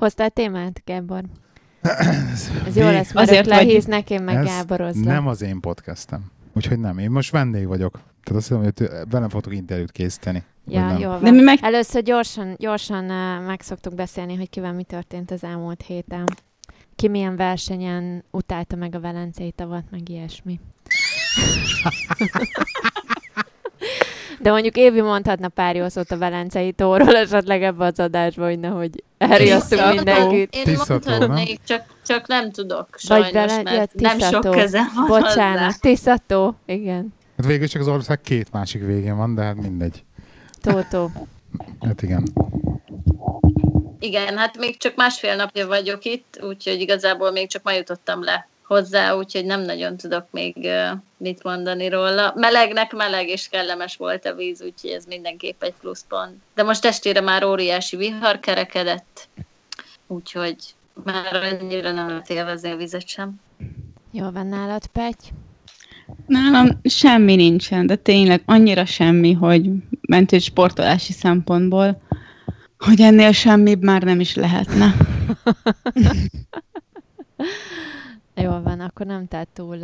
Hoztál témát, Gábor? Ez jó lesz, mert Azért lehíznek, én meg ez Gáborozlak. nem az én podcastem. Úgyhogy nem, én most vendég vagyok. Tehát azt hiszem, hogy velem fogtok interjút készíteni. Ja, jó van. De mi meg... Először gyorsan, gyorsan uh, meg szoktuk beszélni, hogy kivel mi történt az elmúlt héten. Ki milyen versenyen utálta meg a Velencei tavat, meg ilyesmi. De mondjuk Évi mondhatna pár jó szót a Velencei tóról esetleg ebbe az adásba, hogy nehogy elriasszunk mindenkit. Én mondhatnék, csak, csak nem tudok sajnos, Vagy bele, mert ja, nem sok kezem van Bocsánat, hozzá. Tiszató, igen. Hát végül csak az ország két másik végén van, de hát mindegy. Tótó. Hát igen. Igen, hát még csak másfél napja vagyok itt, úgyhogy igazából még csak ma jutottam le hozzá, úgyhogy nem nagyon tudok még mit mondani róla. Melegnek meleg és kellemes volt a víz, úgyhogy ez mindenképp egy pluszpont. De most estére már óriási vihar kerekedett, úgyhogy már annyira nem lehet élvezni a vizet sem. Jó van nálad, Pety? Nálam semmi nincsen, de tényleg annyira semmi, hogy mentő sportolási szempontból, hogy ennél semmi már nem is lehetne. Jól van, akkor nem tett túl,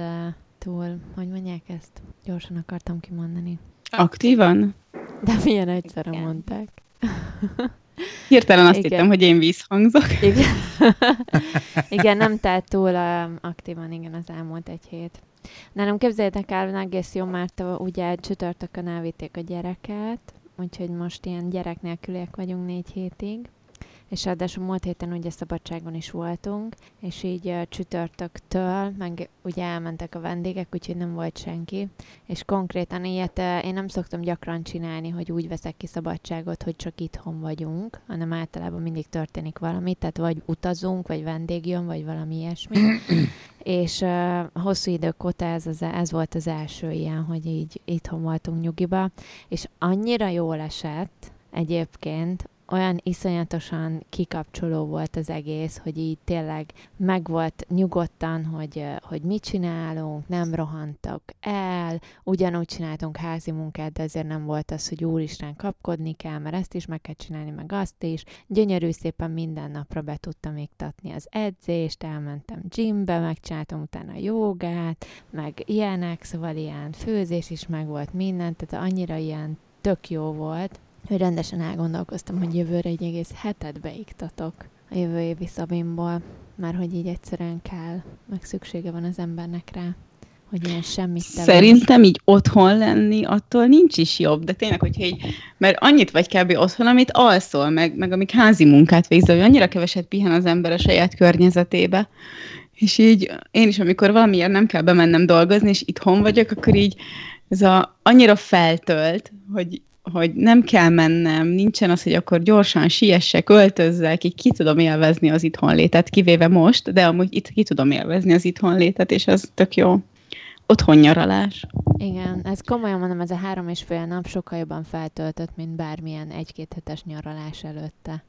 túl, hogy mondják ezt? Gyorsan akartam kimondani. Aktívan? De milyen egyszerre Igen. mondták. Hirtelen azt Igen. hittem, hogy én vízhangzok. Igen. igen, nem tett túl uh, aktívan, igen, az elmúlt egy hét. Nálunk képzeljétek el, egész jó, mert ugye csütörtökön elvitték a gyereket, úgyhogy most ilyen gyerek nélküliek vagyunk négy hétig és ráadásul múlt héten ugye szabadságon is voltunk, és így uh, csütörtöktől, meg ugye elmentek a vendégek, úgyhogy nem volt senki, és konkrétan ilyet uh, én nem szoktam gyakran csinálni, hogy úgy veszek ki szabadságot, hogy csak itthon vagyunk, hanem általában mindig történik valami, tehát vagy utazunk, vagy vendég jön, vagy valami ilyesmi. és uh, hosszú idők óta ez, az, ez volt az első ilyen, hogy így itthon voltunk nyugiba, és annyira jól esett, egyébként, olyan iszonyatosan kikapcsoló volt az egész, hogy így tényleg meg volt nyugodtan, hogy, hogy mit csinálunk, nem rohantak el, ugyanúgy csináltunk házi munkát, de azért nem volt az, hogy úristen kapkodni kell, mert ezt is meg kell csinálni, meg azt is. Gyönyörű szépen minden napra be tudtam iktatni az edzést, elmentem gymbe, megcsináltam utána jogát, meg ilyenek, szóval ilyen főzés is meg volt minden, tehát annyira ilyen tök jó volt, hogy rendesen elgondolkoztam, hogy jövőre egy egész hetet beiktatok a jövő évi szabimból, mert hogy így egyszerűen kell, meg szüksége van az embernek rá, hogy ilyen semmit tevesz. Szerintem így otthon lenni attól nincs is jobb, de tényleg, hogyha így, mert annyit vagy kb. otthon, amit alszol, meg, meg amik házi munkát végzel, hogy annyira keveset pihen az ember a saját környezetébe, és így én is, amikor valamiért nem kell bemennem dolgozni, és itthon vagyok, akkor így ez a, annyira feltölt, hogy hogy nem kell mennem, nincsen az, hogy akkor gyorsan siessek, öltözzek, így ki tudom élvezni az itthonlétet, kivéve most, de amúgy itt ki tudom élvezni az itthonlétet, és ez tök jó. Otthon nyaralás. Igen, ez komolyan mondom, ez a három és fél nap sokkal jobban feltöltött, mint bármilyen egy-két hetes nyaralás előtte.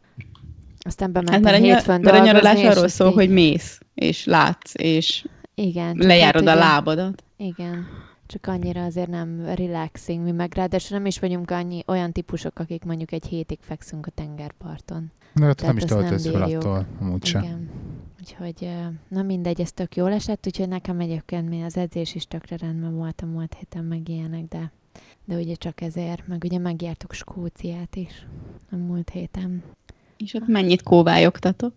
Aztán bementem hát, hétfőn Mert a nyaralás arról szól, így... hogy mész, és látsz, és igen, lejárod hát, a lábadat. Igen, csak annyira azért nem relaxing mi meg, ráadásul nem is vagyunk annyi olyan típusok, akik mondjuk egy hétig fekszünk a tengerparton. De ott nem is töltesz fel attól, amúgy sem. Igen. Úgyhogy, na mindegy, ez tök jól esett, úgyhogy nekem egyébként mi az edzés is tökre rendben volt a múlt héten, meg ilyenek, de, de ugye csak ezért, meg ugye megjártuk Skóciát is a múlt héten. És ott mennyit kóvályogtatok?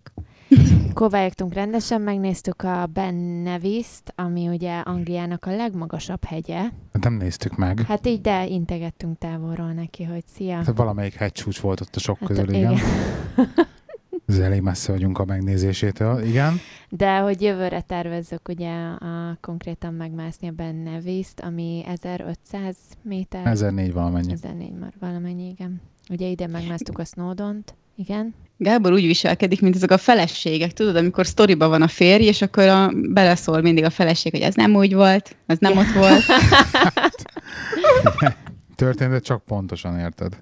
Kovályogtunk rendesen, megnéztük a Ben Nevis-t, ami ugye Angliának a legmagasabb hegye. Hát nem néztük meg. Hát így, de integettünk távolról neki, hogy szia. Hát valamelyik hegycsúcs volt ott a sok hát, közül, igen. igen. Ez elég messze vagyunk a megnézésétől, igen. De hogy jövőre tervezzük ugye a, konkrétan megmászni a Ben Nevis-t, ami 1500 méter. 1004 valamennyi. 1004 már valamennyi, igen. Ugye ide megmásztuk a Snowdont, igen. Gábor úgy viselkedik, mint ezek a feleségek, tudod, amikor sztoriba van a férj, és akkor a, beleszól mindig a feleség, hogy ez nem úgy volt, ez nem ott volt. Történt, csak pontosan érted.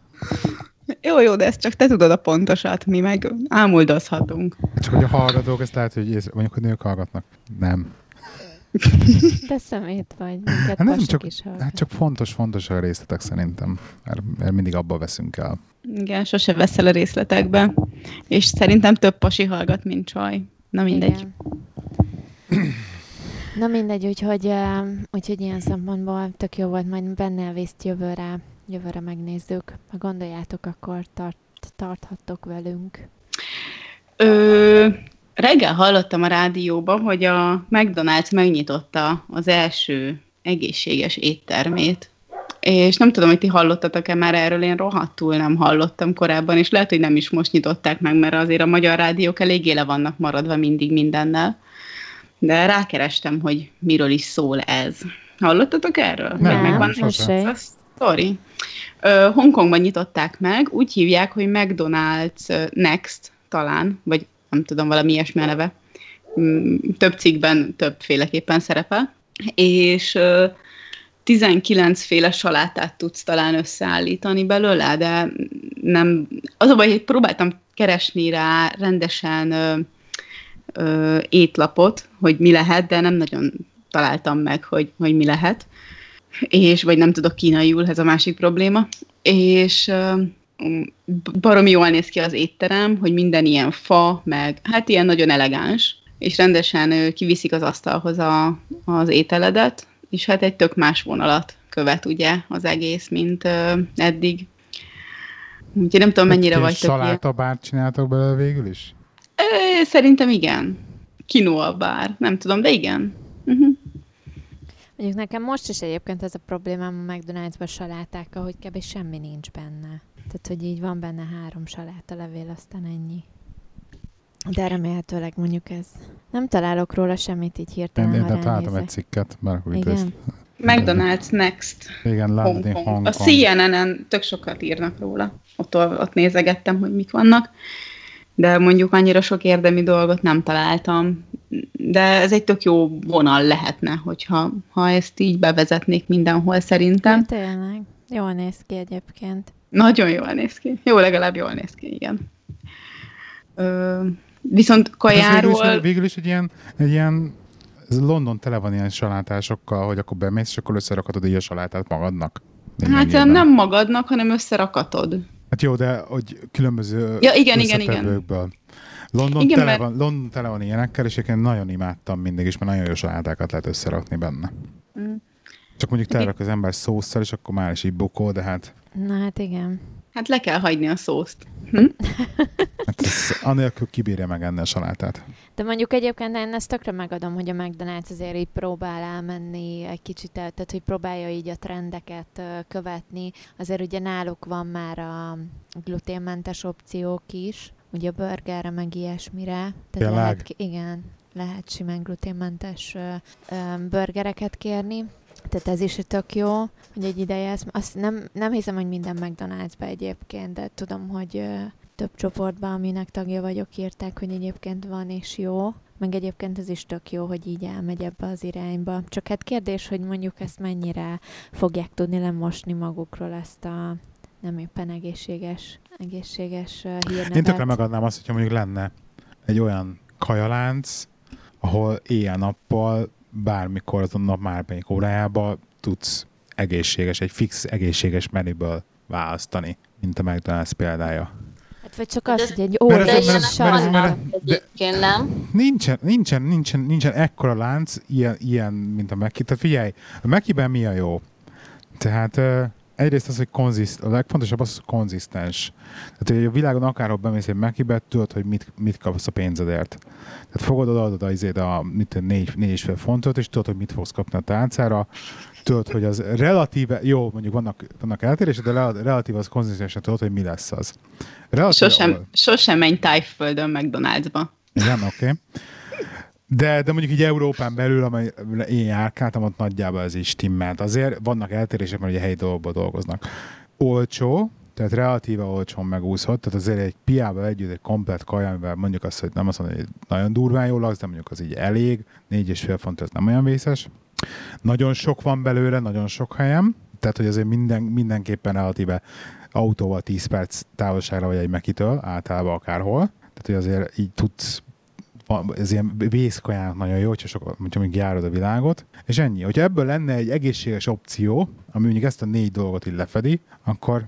Jó, jó, de ezt csak te tudod a pontosat, mi meg ámuldozhatunk. Csak hogy a hallgatók, ezt lehet, hogy mondjuk, hogy nők hallgatnak. Nem. De szemét vagy, minket Hát, nem csak, is hát csak fontos, fontos a részletek szerintem, mert, mert mindig abba veszünk el. Igen, sose veszel a részletekbe. És szerintem több pasi hallgat, mint csaj. Na mindegy. Igen. Na mindegy, úgyhogy, úgyhogy ilyen szempontból tök jó volt, majd benne elvészt jövőre, jövőre megnézzük. Ha gondoljátok, akkor tart, tarthattok velünk. Ö, reggel hallottam a rádióban, hogy a McDonald's megnyitotta az első egészséges éttermét. És nem tudom, hogy ti hallottatok-e már erről, én rohadtul nem hallottam korábban, és lehet, hogy nem is most nyitották meg, mert azért a magyar rádiók eléggé le vannak maradva mindig mindennel. De rákerestem, hogy miről is szól ez. Hallottatok erről? Nem, nem, van a Sorry. Uh, Hongkongban nyitották meg, úgy hívják, hogy McDonald's Next talán, vagy nem tudom, valami ilyesmi a neve. Mm, több cikkben többféleképpen szerepel. És uh, 19 féle salátát tudsz talán összeállítani belőle, de nem... Az a baj, hogy próbáltam keresni rá rendesen uh, ö, étlapot, hogy mi lehet, de nem nagyon találtam meg, hogy, hogy mi lehet. És, vagy nem tudok kínaiul, ez a másik probléma. És ö, baromi jól néz ki az étterem, hogy minden ilyen fa, meg hát ilyen nagyon elegáns, és rendesen ö, kiviszik az asztalhoz a, az ételedet, és hát egy tök más vonalat követ ugye az egész, mint ö, eddig. Úgyhogy nem tudom, mennyire vagy Saláta bár csináltak belőle végül is? Szerintem igen. Kinoa bár, nem tudom, de igen. Uh-huh. Mondjuk nekem most is egyébként ez a problémám a McDonald's-ban salátákkal, hogy kb. semmi nincs benne. Tehát, hogy így van benne három saláta levél, aztán ennyi. De remélhetőleg mondjuk ez. Nem találok róla semmit így hirtelen, Én, de találtam egy cikket, már akkor Igen. McDonald's Next. Igen, London, Hong Kong. A CNN-en tök sokat írnak róla. Ott, ott nézegettem, hogy mik vannak de mondjuk annyira sok érdemi dolgot nem találtam. De ez egy tök jó vonal lehetne, hogyha ha ezt így bevezetnék mindenhol szerintem. Hát tényleg. Jól néz ki egyébként. Nagyon jól néz ki. Jó, legalább jól néz ki, igen. Ö, viszont kajáról... Hát végül, is, végül is egy ilyen, egy ilyen ez London tele van ilyen salátásokkal, hogy akkor bemész, és akkor összerakatod így a salátát magadnak. Hát nem, nem magadnak, hanem összerakatod. Hát jó, de hogy különböző ja, igen, igen, igen. London, igen, tele mert... van, London tele van ilyenekkel, és én nagyon imádtam mindig is, mert nagyon jó salátákat lehet összerakni benne. Mm. Csak mondjuk telerak az ember szószal, és akkor már is így bukó, de hát... Na hát igen. Hát le kell hagyni a szószt. Hm? Hát ez, anélkül kibírja meg enni a salátát. De mondjuk egyébként én ezt tökre megadom, hogy a McDonald's azért így próbál elmenni egy kicsit, tehát hogy próbálja így a trendeket követni. Azért ugye náluk van már a gluténmentes opciók is, ugye a burgerre, meg ilyesmire. Tehát lehet, igen, lehet simán gluténmentes burgereket kérni. Tehát ez is tök jó, hogy egy ideje ezt, azt nem, nem hiszem, hogy minden McDonald's-be egyébként, de tudom, hogy több csoportban, aminek tagja vagyok, írták, hogy egyébként van és jó. Meg egyébként ez is tök jó, hogy így elmegy ebbe az irányba. Csak hát kérdés, hogy mondjuk ezt mennyire fogják tudni lemosni magukról ezt a nem éppen egészséges, egészséges hírnevet. Én tökre megadnám azt, hogyha mondjuk lenne egy olyan kajalánc, ahol éjjel-nappal bármikor azon nap bármelyik órájában tudsz egészséges, egy fix egészséges menüből választani, mint a McDonald's példája. Hát vagy csak az, hogy egy óriás Egyébként nem. Nincsen, nincsen, nincsen, nincsen ekkora lánc, ilyen, ilyen mint a Meki. Tehát figyelj, a Mekiben mi a jó? Tehát uh, egyrészt az, hogy konziszt, a legfontosabb az, hogy konzisztens. Tehát, hogy a világon akárhol bemész egy Mekibe, tudod, hogy mit, mit kapsz a pénzedért. Tehát fogod oda, adod a, a mit, négy, négy és fél fontot, és tudod, hogy mit fogsz kapni a tálcára, tudod, hogy az relatíve, jó, mondjuk vannak, vannak eltérések, de relatíve az konzisztensen tudod, hogy mi lesz az. Relatíve, sosem, ahol... sosem menj tájföldön McDonald'sba. Igen, oké. Okay. De, de mondjuk így Európán belül, amely én járkáltam, ott nagyjából ez is stimmelt. Azért vannak eltérések, mert ugye helyi dolgokból dolgoznak. Olcsó, tehát relatíve olcsón megúszhat, tehát azért egy piával együtt egy komplet kaja, amivel mondjuk azt, hogy nem azt mondom, hogy nagyon durván jól laksz, de mondjuk az így elég, négy és fél font, ez nem olyan vészes. Nagyon sok van belőle, nagyon sok helyem, tehát hogy azért minden, mindenképpen relatíve autóval 10 perc távolságra vagy egy mekitől, általában akárhol. Tehát, hogy azért így tudsz ez ilyen vészkajának nagyon jó, hogyha, sok, hogyha még járod a világot, és ennyi. Hogyha ebből lenne egy egészséges opció, ami mondjuk ezt a négy dolgot így lefedi, akkor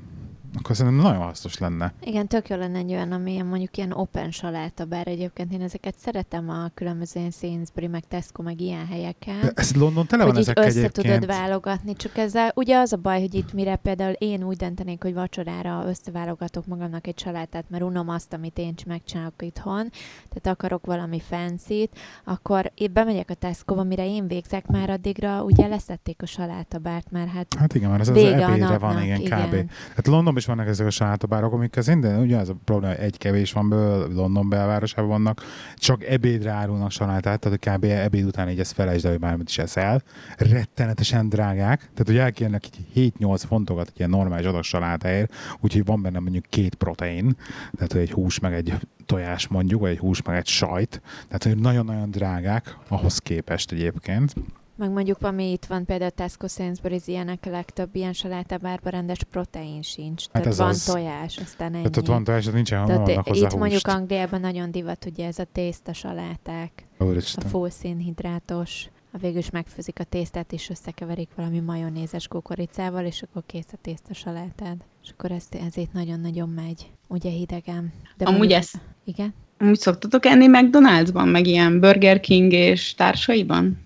akkor szerintem nagyon hasznos lenne. Igen, tök jó lenne egy olyan, ami mondjuk ilyen open saláta, bár egyébként én ezeket szeretem a különböző ilyen Sainsbury, meg Tesco, meg ilyen helyeken. De ez London tele van ezek össze egyébként. tudod válogatni, csak ezzel ugye az a baj, hogy itt mire például én úgy döntenék, hogy vacsorára összeválogatok magamnak egy salátát, mert unom azt, amit én megcsinálok itthon, tehát akarok valami fancy akkor én bemegyek a Tesco-ba, mire én végzek, már addigra ugye leszették a salátabárt, mert hát Hát igen, mert ez az vége a ebédre van, igen, igen. kb. Londonban is vannak ezek a salátabárok, amik az minden, ugye az a probléma, egy kevés van belőle, London belvárosában vannak, csak ebédre árulnak salátát, tehát kb. ebéd után így ezt felejtsd el, hogy bármit is eszel. Rettenetesen drágák, tehát hogy elkérnek így 7-8 fontokat egy ilyen normális adag salátáért, úgyhogy van benne mondjuk két protein, tehát hogy egy hús meg egy tojás mondjuk, vagy egy hús meg egy sajt, tehát hogy nagyon-nagyon drágák ahhoz képest egyébként. Meg mondjuk, ami itt van, például Tesco Sainsbury's ilyenek, a legtöbb ilyen salátabárban rendes protein sincs. Hát Tehát ez van az. tojás, aztán ennyi. Tehát ott van tojás, nincsen, Tehát vannak hozzá itt mondjuk húst. Angliában nagyon divat ugye ez a tészta saláták, a Úristen. full szénhidrátos, a végül is megfőzik a tésztát, és összekeverik valami majonézes kukoricával, és akkor kész a tészta salátád. És akkor ez, ez itt nagyon-nagyon megy, ugye hidegen. De Amúgy mondjuk- ezt Igen? Amúgy szoktatok enni McDonald'sban, meg ilyen Burger King és társaiban?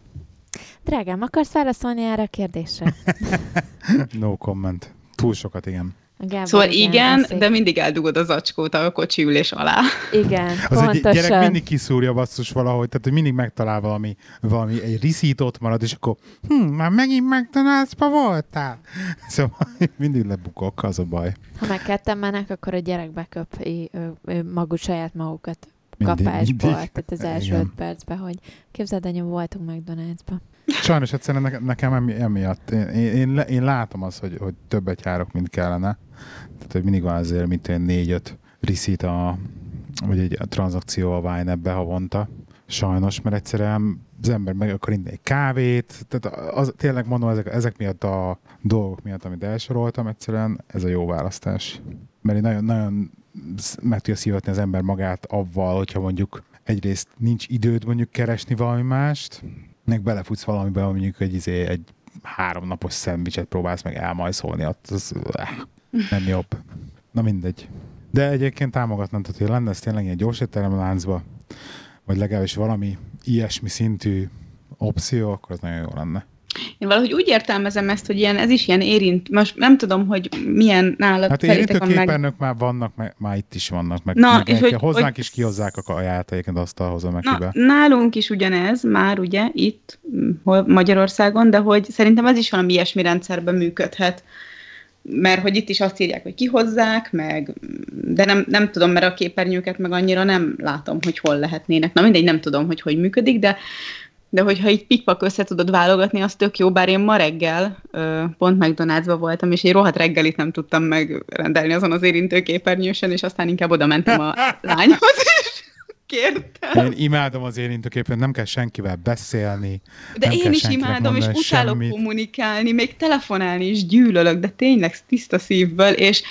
Drágám, akarsz válaszolni erre a kérdésre? No comment. Túl sokat, igen. Gábor, Szóval igen, eszik. de mindig eldugod az acskót a kocsi ülés alá. Igen, Az egy gyerek pontosan. mindig kiszúrja basszus valahogy, tehát hogy mindig megtalál valami, valami egy riszít ott marad, és akkor hm, már megint McDonald's-ba voltál? Szóval mindig lebukok, az a baj. Ha meg ketten mennek, akkor a gyerek beköp ő, ő maguk saját magukat Mindig, kapásból. mindig. Tehát az első Igen. öt percben, hogy képzeld, anya, voltunk McDonald'sba. Sajnos egyszerűen ne- nekem emi, emiatt, én, én, én, én látom azt, hogy, hogy többet járok, mint kellene. Tehát, hogy mindig van azért, mint olyan négy-öt riszít a, vagy egy a tranzakció a Wine havonta. Sajnos, mert egyszerűen az ember meg akar inni egy kávét, tehát az, tényleg mondom, ezek, ezek miatt a dolgok miatt, amit elsoroltam, egyszerűen ez a jó választás. Mert én nagyon, nagyon sz- meg tudja szívatni az ember magát avval, hogyha mondjuk egyrészt nincs időd mondjuk keresni valami mást, meg belefutsz valamibe, mondjuk egy, izé, egy háromnapos szendvicset próbálsz meg elmajszolni, az eh, nem jobb. Na mindegy. De egyébként támogatnám, tehát hogy lenne ez tényleg ilyen gyors láncba, vagy legalábbis valami ilyesmi szintű opció, akkor az nagyon jó lenne. Én valahogy úgy értelmezem ezt, hogy ilyen, ez is ilyen érint. Most nem tudom, hogy milyen nálad Hát van meg. érintőképernyők már vannak, meg, már itt is vannak, meg, Na, meg és hogy, hozzánk hogy- is kihozzák a kaját egyébként asztalhoz a Na, mekibe. nálunk is ugyanez, már ugye itt mm, hol Magyarországon, de hogy szerintem ez is valami ilyesmi rendszerben működhet. Mert hogy itt is azt írják, hogy kihozzák, meg, de nem, nem tudom, mert a képernyőket meg annyira nem látom, hogy hol lehetnének. Na mindegy, nem tudom, hogy hogy működik, de de hogyha így pikpak össze tudod válogatni, az tök jó, bár én ma reggel ö, pont McDonald'sba voltam, és egy rohadt reggelit nem tudtam megrendelni azon az érintőképernyősen, és aztán inkább oda mentem a lányhoz, és kértem. Én imádom az érintőképernyőt, nem kell senkivel beszélni. De én is imádom, és utálok semmit. kommunikálni, még telefonálni is gyűlölök, de tényleg tiszta szívből, és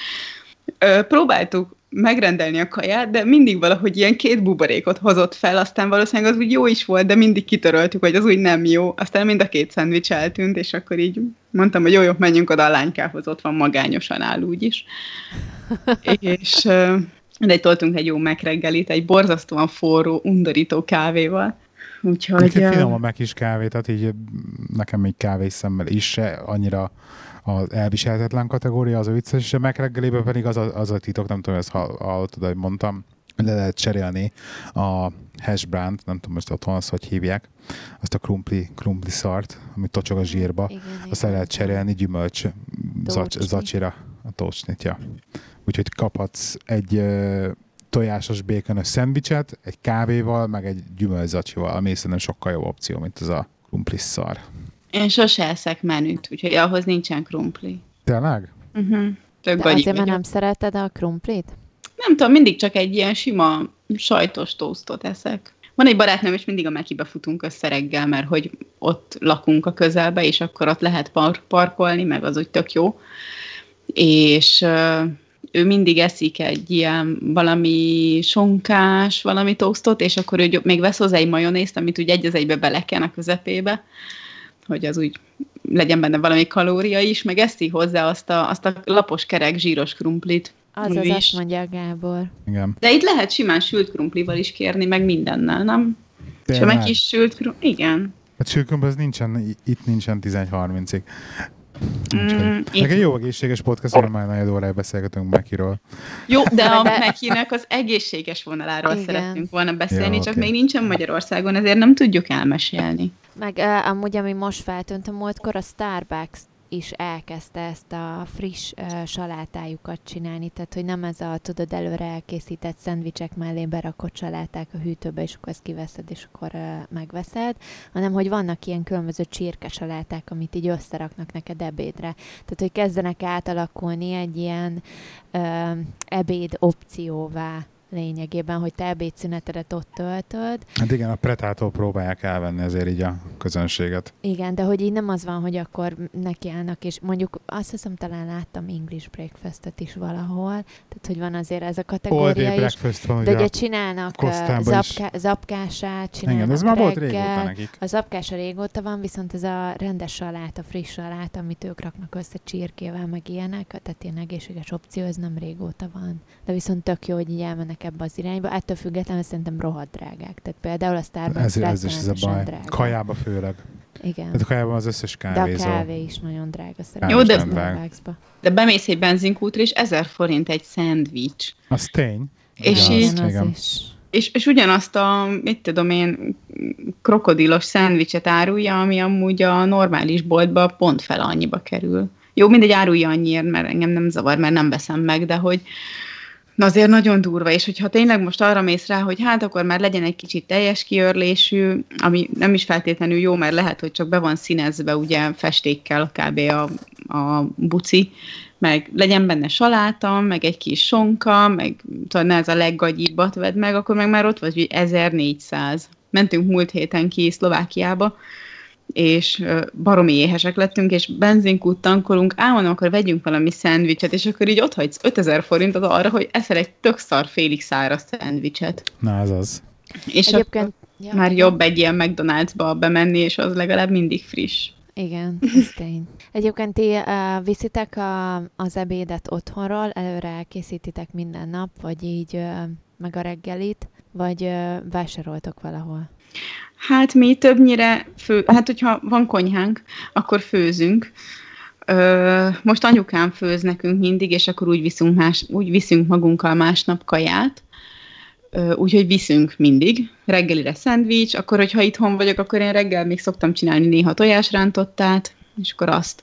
ö, próbáltuk megrendelni a kaját, de mindig valahogy ilyen két buborékot hozott fel, aztán valószínűleg az úgy jó is volt, de mindig kitöröltük, hogy az úgy nem jó. Aztán mind a két szendvics eltűnt, és akkor így mondtam, hogy jó, jó, menjünk oda a lánykához, ott van magányosan áll úgyis. és de toltunk egy jó megreggelit, egy borzasztóan forró, undorító kávéval. Úgyhogy... Nekem ö, finom a meg is kávé, tehát így nekem még kávé szemmel is se annyira az elviselhetetlen kategória, az a vicces, és a megreggelében pedig az a, az a titok, nem tudom, ezt hall- hallottad, hogy mondtam, le lehet cserélni a hash brown, nem tudom most otthon azt, hogy hívják, azt a krumpli, krumpli szart, ami tocsog a zsírba, Igen, azt le lehet cserélni gyümölcs Tócsni. zacsira, a tócsnit, ja. Úgyhogy kaphatsz egy ö, tojásos békönös szendvicset, egy kávéval, meg egy gyümölczacsival, ami szerintem sokkal jobb opció, mint az a krumplis szar. Én sose eszek menüt, úgyhogy ahhoz nincsen krumpli. Tényleg? Uh-huh. Tök De azért, mert nem szereted a krumplit? nem tudom, mindig csak egy ilyen sima sajtos toastot eszek. Van egy barátnőm, és mindig a Mekibe futunk össze reggel, mert hogy ott lakunk a közelbe, és akkor ott lehet par- parkolni, meg az úgy tök jó. És, ő mindig eszik egy ilyen valami sonkás, valami toastot, és akkor ő még vesz hozzá egy majonézt, amit úgy egy az egybe beleken a közepébe, hogy az úgy legyen benne valami kalória is, meg eszi hozzá azt a, azt a lapos kerek zsíros krumplit. Az az azt mondja a Gábor. Igen. De itt lehet simán sült krumplival is kérni, meg mindennel, nem? Sem egy kis sült krumpli, igen. Hát sülkünkben az nincsen, itt nincsen 11.30-ig. Mm, neked jó egészséges podcast, hogy már nagyon órája beszélgetünk Mekiről. Jó, de a Mekinek az egészséges vonaláról Igen. szeretünk volna beszélni, Jó, csak oké. még nincsen Magyarországon, ezért nem tudjuk elmesélni. Meg uh, amúgy, ami most feltűnt a múltkor, a Starbucks is elkezdte ezt a friss uh, salátájukat csinálni, tehát hogy nem ez a, tudod, előre elkészített szendvicsek mellé berakott saláták a hűtőbe, és akkor ezt kiveszed, és akkor uh, megveszed, hanem hogy vannak ilyen különböző csirkesaláták, amit így összeraknak neked ebédre. Tehát, hogy kezdenek átalakulni egy ilyen uh, ebéd opcióvá lényegében, hogy te ebédszünetedet ott töltöd, Hát igen, a Pretától próbálják elvenni azért így a közönséget. igen, de hogy így nem az van, hogy akkor nekiállnak, és mondjuk azt hiszem talán láttam English breakfastet is valahol, tehát hogy van azért ez a All kategória day is, breakfast van, de ugye csinálnak Kosztánban is. zapká, zapkását, csinálnak Igen, ez már volt reggel, régóta nekik. a zapkása régóta van, viszont ez a rendes salát, a friss salát, amit ők raknak össze csirkével, meg ilyenek, tehát ilyen egészséges opció, ez nem régóta van. De viszont tök jó, hogy így elmennek ebbe az irányba, ettől függetlenül szerintem rohadt drágák. Tehát például a Starbucks Ez, ez is ez a baj. drága. Kajába főleg. Igen. Tehát a kajában az összes De a kávézó. kávé is nagyon drága szerintem. Jó, de- Starbucksba. De bemész egy benzinkútra, és 1000 forint egy szendvics. Az tény. És Igen, így- az- Igen, az igen. is. És, és ugyanazt a, mit tudom én, krokodilos szendvicset árulja, ami amúgy a normális boltba pont fel annyiba kerül. Jó, mindegy árulja annyiért, mert engem nem zavar, mert nem veszem meg, de hogy na azért nagyon durva, és hogyha tényleg most arra mész rá, hogy hát akkor már legyen egy kicsit teljes kiörlésű, ami nem is feltétlenül jó, mert lehet, hogy csak be van színezve ugye festékkel kb. a, a buci, meg legyen benne saláta, meg egy kis sonka, meg ne ez a leggagyibbat vedd meg, akkor meg már ott vagy, hogy 1400. Mentünk múlt héten ki Szlovákiába, és baromi éhesek lettünk, és benzinkút tankolunk, á, mondom, akkor vegyünk valami szendvicset, és akkor így ott hagysz 5000 forintot arra, hogy eszel egy tök szar félig száraz szendvicset. Na, az az. És Egyébként... akkor Ja, már igen. jobb egy ilyen McDonald'sba bemenni, és az legalább mindig friss. Igen, ez tény. Egyébként ti uh, viszitek a, az ebédet otthonról, előre elkészítitek minden nap, vagy így uh, meg a reggelit, vagy uh, vásároltok valahol? Hát mi többnyire fő, hát hogyha van konyhánk, akkor főzünk. Ö, most anyukám főz nekünk mindig, és akkor úgy viszünk, más, úgy viszünk magunkkal másnap kaját. Úgyhogy viszünk mindig. Reggelire szendvics, akkor, hogyha itthon vagyok, akkor én reggel még szoktam csinálni néha tojásrántottát, és akkor azt.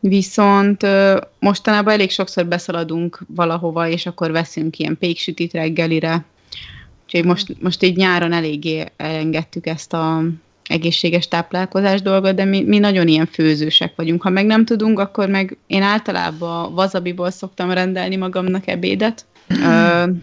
Viszont mostanában elég sokszor beszaladunk valahova, és akkor veszünk ilyen péksütit reggelire. Úgyhogy most, most így nyáron eléggé elengedtük ezt a egészséges táplálkozás dolgot, de mi, mi nagyon ilyen főzősek vagyunk. Ha meg nem tudunk, akkor meg én általában wasabiból szoktam rendelni magamnak ebédet. Ö, Ez mi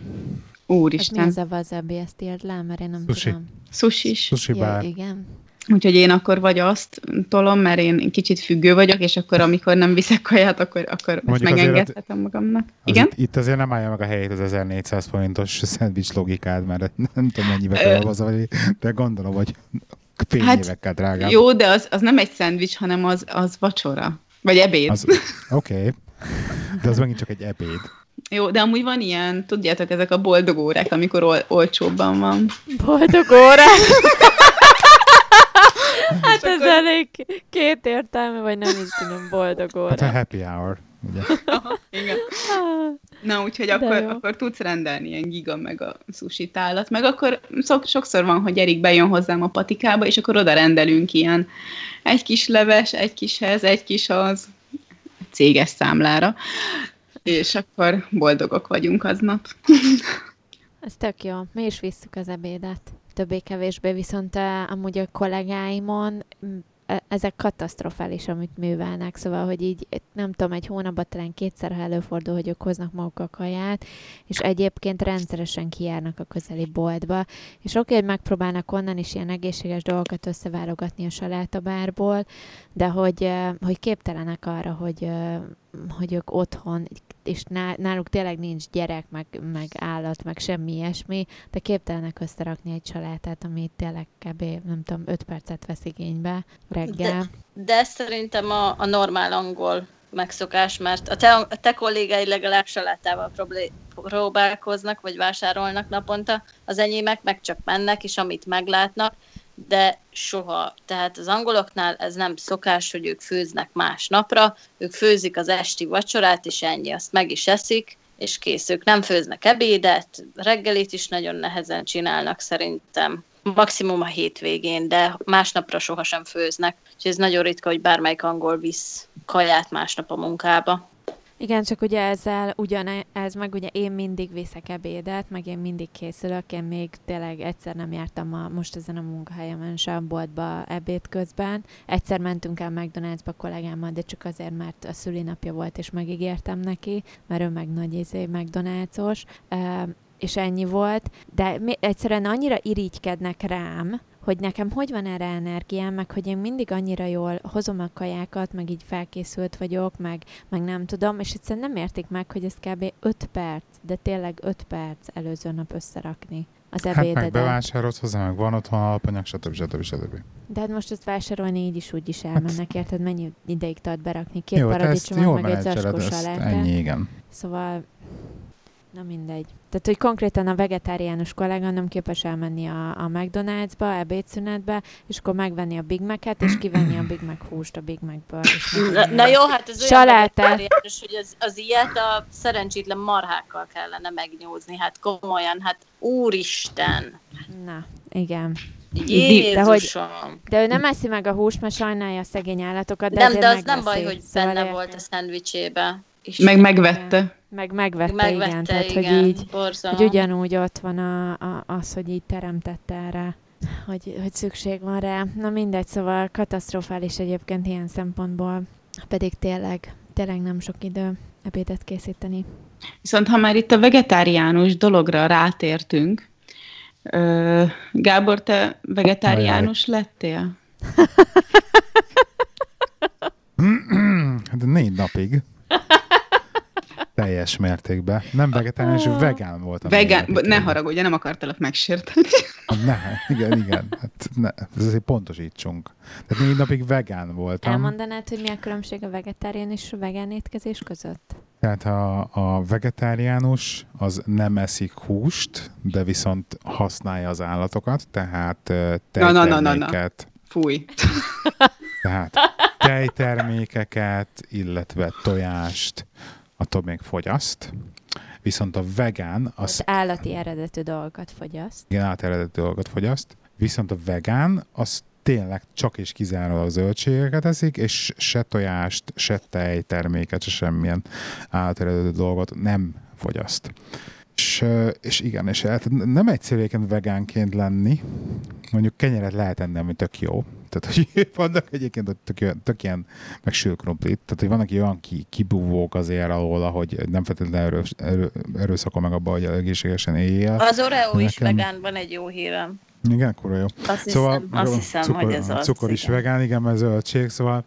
úristen, az a wasabi, ezt írd le, mert én nem Sushi. tudom. sushi is. Sushi Ja, bar. igen. Úgyhogy én akkor vagy azt tolom, mert én kicsit függő vagyok, és akkor amikor nem viszek kaját, akkor, akkor ezt Mondjuk azért megengedhetem magamnak. Az Igen? Itt, itt azért nem állja meg a helyét az 1400 forintos szendvics logikád, mert nem tudom mennyibe kell az, de gondolom, hogy fényévekkel drágább. Hát Jó, de az, az nem egy szendvics, hanem az, az vacsora. Vagy ebéd. Oké, okay. de az megint csak egy ebéd. Jó, de amúgy van ilyen, tudjátok, ezek a boldog órák, amikor ol- olcsóbban van. Boldog órák! hát ez akkor- elég két értelme, vagy nem is tudom, boldog Hát a óra. happy hour, ugye? Igen. Ah, Na, úgyhogy De akkor, jó. akkor tudsz rendelni ilyen giga meg a sushi tálat, meg akkor szok, sokszor van, hogy Erik bejön hozzám a patikába, és akkor oda rendelünk ilyen egy kis leves, egy kishez, egy kis az céges számlára, és akkor boldogok vagyunk aznap. Ez tök jó. Mi is visszük az ebédet. Többé-kevésbé, viszont uh, amúgy a kollégáimon e- ezek katasztrofális, amit művelnek, szóval, hogy így nem tudom, egy hónapban talán kétszer, ha előfordul, hogy ők hoznak a kaját, és egyébként rendszeresen kijárnak a közeli boltba, és oké, hogy megpróbálnak onnan is ilyen egészséges dolgokat összeválogatni a salátabárból, de hogy, hogy képtelenek arra, hogy, hogy ők otthon, és náluk tényleg nincs gyerek, meg, meg állat, meg semmi ilyesmi, de képtelenek összerakni egy salátát, ami tényleg kb. nem tudom, 5 percet vesz igénybe reggel. De, de szerintem a, a normál angol megszokás, mert a te, a te kollégái legalább salátával próbálkoznak, vagy vásárolnak naponta, az enyémek meg csak mennek, és amit meglátnak, de soha. Tehát az angoloknál ez nem szokás, hogy ők főznek más napra, ők főzik az esti vacsorát, és ennyi, azt meg is eszik, és kész. Ők nem főznek ebédet, reggelit is nagyon nehezen csinálnak szerintem. Maximum a hétvégén, de másnapra sohasem főznek. Úgyhogy ez nagyon ritka, hogy bármelyik angol visz kaját másnap a munkába. Igen, csak ugye ezzel ugyanez, meg ugye én mindig viszek ebédet, meg én mindig készülök, én még tényleg egyszer nem jártam a, most ezen a munkahelyemen sem boltba ebéd közben. Egyszer mentünk el McDonald'sba kollégámmal, de csak azért, mert a szülinapja volt, és megígértem neki, mert ő meg nagy izé McDonald'sos, és ennyi volt, de egyszerűen annyira irigykednek rám, hogy nekem hogy van erre energiám, meg hogy én mindig annyira jól hozom a kajákat, meg így felkészült vagyok, meg, meg nem tudom, és egyszerűen nem értik meg, hogy ez kb. 5 perc, de tényleg 5 perc előző nap összerakni az ebédedet. Hát meg bevásárolsz hozzá, meg van otthon alapanyag, stb. stb. stb. De hát most ezt vásárolni így is úgy is elmennek, hát... érted? Mennyi ideig tart berakni? Két paradicsomot, meg egy zacskó Ennyi, igen. Szóval Na mindegy. Tehát, hogy konkrétan a vegetáriánus kollega nem képes elmenni a, a McDonald'sba, ebédszünetbe, és akkor megvenni a Big Mac-et, és kivenni a Big Mac húst a Big Mac-ből. Na, na jó, hát ez olyan vegetáriánus, hogy az, az ilyet a szerencsétlen marhákkal kellene megnyúzni. Hát komolyan, hát úristen. Na, igen. Jézusom. De, hogy, de ő nem eszi meg a húst, mert sajnálja a szegény állatokat, de Nem, de az nem baj, hogy szóval benne volt a szendvicsébe. És meg megvette. Meg megvette, megvette igen. Tehát, igen, hogy így, borzalom. hogy ugyanúgy ott van a, a, az, hogy így teremtette erre, hogy, hogy szükség van rá. Na mindegy, szóval katasztrofális egyébként ilyen szempontból, pedig tényleg, tényleg nem sok idő ebédet készíteni. Viszont ha már itt a vegetáriánus dologra rátértünk, ö, Gábor, te vegetáriánus Ajaj. lettél? De négy napig. Teljes mértékben. Nem vegetáriánus, oh. vegán voltam. Vegán, ne haragudj, nem akartalak megsérteni. Ne, igen, igen. Hát ne, ez azért pontosítsunk. Tehát négy napig vegán voltam. Elmondanád, hogy mi a különbség a vegetáriánus és a vegán étkezés között? Tehát a, a vegetáriánus az nem eszik húst, de viszont használja az állatokat, tehát tejterméket. Na, na, na, na, na. Fúj. Tehát tejtermékeket, illetve tojást, attól még fogyaszt. Viszont a vegán... Az, az állati eredetű dolgokat fogyaszt. Igen, állati eredetű dolgokat fogyaszt. Viszont a vegán az tényleg csak és kizárólag zöldségeket eszik, és se tojást, se tejterméket, se semmilyen eredetű dolgot nem fogyaszt. És, és igen, és hát nem egyszerű vegánként lenni, mondjuk kenyeret lehet enni, ami tök jó, tehát, hogy vannak egyébként tök, tök ilyen, meg krumplit, tehát, hogy vannak olyan ki, kibúvók azért alól, hogy nem feltétlenül erő, erő, erőszakol meg abba, hogy egészségesen éljél. Az Oreo is vegán, van egy jó hírem. Igen, akkor jó. Azt szóval, hiszem, azt hiszem cukor, hogy ez az. Cukor is igen. vegán, igen, mert zöldség, szóval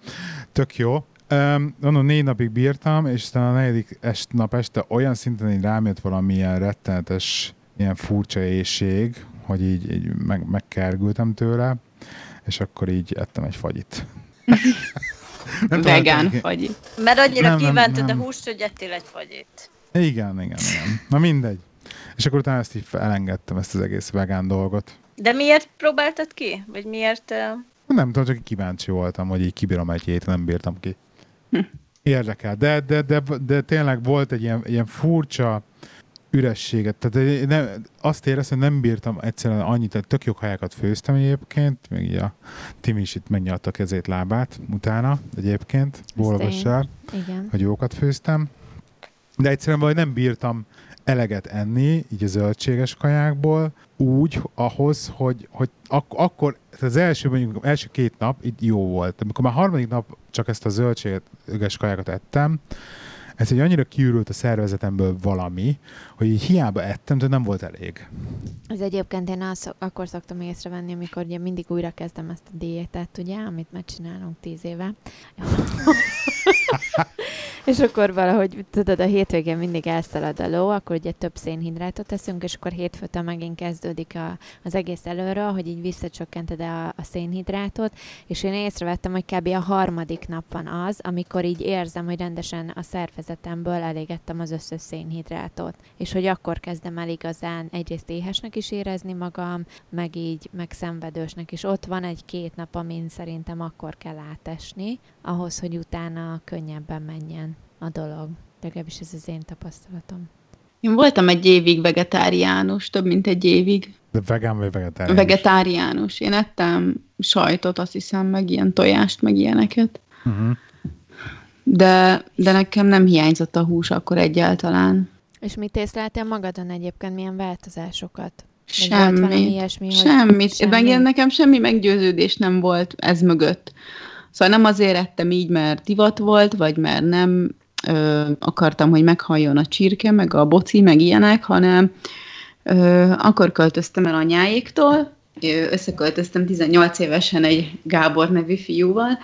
tök jó. Um, mondom, négy napig bírtam, és aztán a negyedik est, nap este olyan szinten így rám jött valamilyen rettenetes, ilyen furcsa éjség, hogy így, így meg, megkergültem tőle, és akkor így ettem egy fagyit. nem Vegán tudom, fagyit. Mert annyira nem, kívántad nem, nem. a húst, hogy ettél egy fagyit. Igen, igen, igen. Na mindegy. És akkor utána ezt így elengedtem, ezt az egész vegán dolgot. De miért próbáltad ki? Vagy miért... Uh... Nem tudom, csak kíváncsi voltam, hogy így kibírom egy hét, nem bírtam ki. Hm. Érdekel. De, de, de, de, tényleg volt egy ilyen, ilyen furcsa ürességet. Tehát nem, azt éreztem, hogy nem bírtam egyszerűen annyit, hogy tök jó hajákat főztem egyébként, még így a Tim is itt megnyalta kezét, lábát utána egyébként, bólogassál, hogy jókat főztem. De egyszerűen vagy nem bírtam eleget enni, így a zöldséges kajákból, úgy ahhoz, hogy, hogy ak- akkor az első, mondjuk, első két nap így jó volt. Amikor már harmadik nap csak ezt a zöldséges kajákat ettem, ez egy annyira kiürült a szervezetemből valami, hogy így hiába ettem, de nem volt elég. Ez egyébként én azt akkor szoktam észrevenni, amikor ugye mindig újra kezdem ezt a diétát, ugye, amit már csinálunk tíz éve. és akkor valahogy, tudod, a hétvégén mindig elszalad a ló, akkor ugye több szénhidrátot teszünk, és akkor hétfőtől megint kezdődik a, az egész előről, hogy így visszacsökkented a, a szénhidrátot, és én észrevettem, hogy kb. a harmadik nap van az, amikor így érzem, hogy rendesen a szervezetemből elégettem az összes szénhidrátot. Hogy akkor kezdem el igazán egyrészt éhesnek is érezni magam, meg így, meg szenvedősnek, és ott van egy-két nap, amin szerintem akkor kell átesni, ahhoz, hogy utána könnyebben menjen a dolog. Legalábbis ez az én tapasztalatom. Én voltam egy évig vegetáriánus, több mint egy évig. De vegán vagy vegetáriánus? Vegetáriánus. Én ettem sajtot, azt hiszem, meg ilyen tojást, meg ilyeneket. Uh-huh. De, de nekem nem hiányzott a hús akkor egyáltalán. És mit észleltél magadon egyébként, milyen változásokat? Semmi. Ilyesmi, Semmit. Semmi. Nekem semmi meggyőződés nem volt ez mögött. Szóval nem azért ettem így, mert divat volt, vagy mert nem ö, akartam, hogy meghalljon a csirke, meg a boci, meg ilyenek, hanem ö, akkor költöztem el anyáéktól, összeköltöztem 18 évesen egy Gábor nevű fiúval,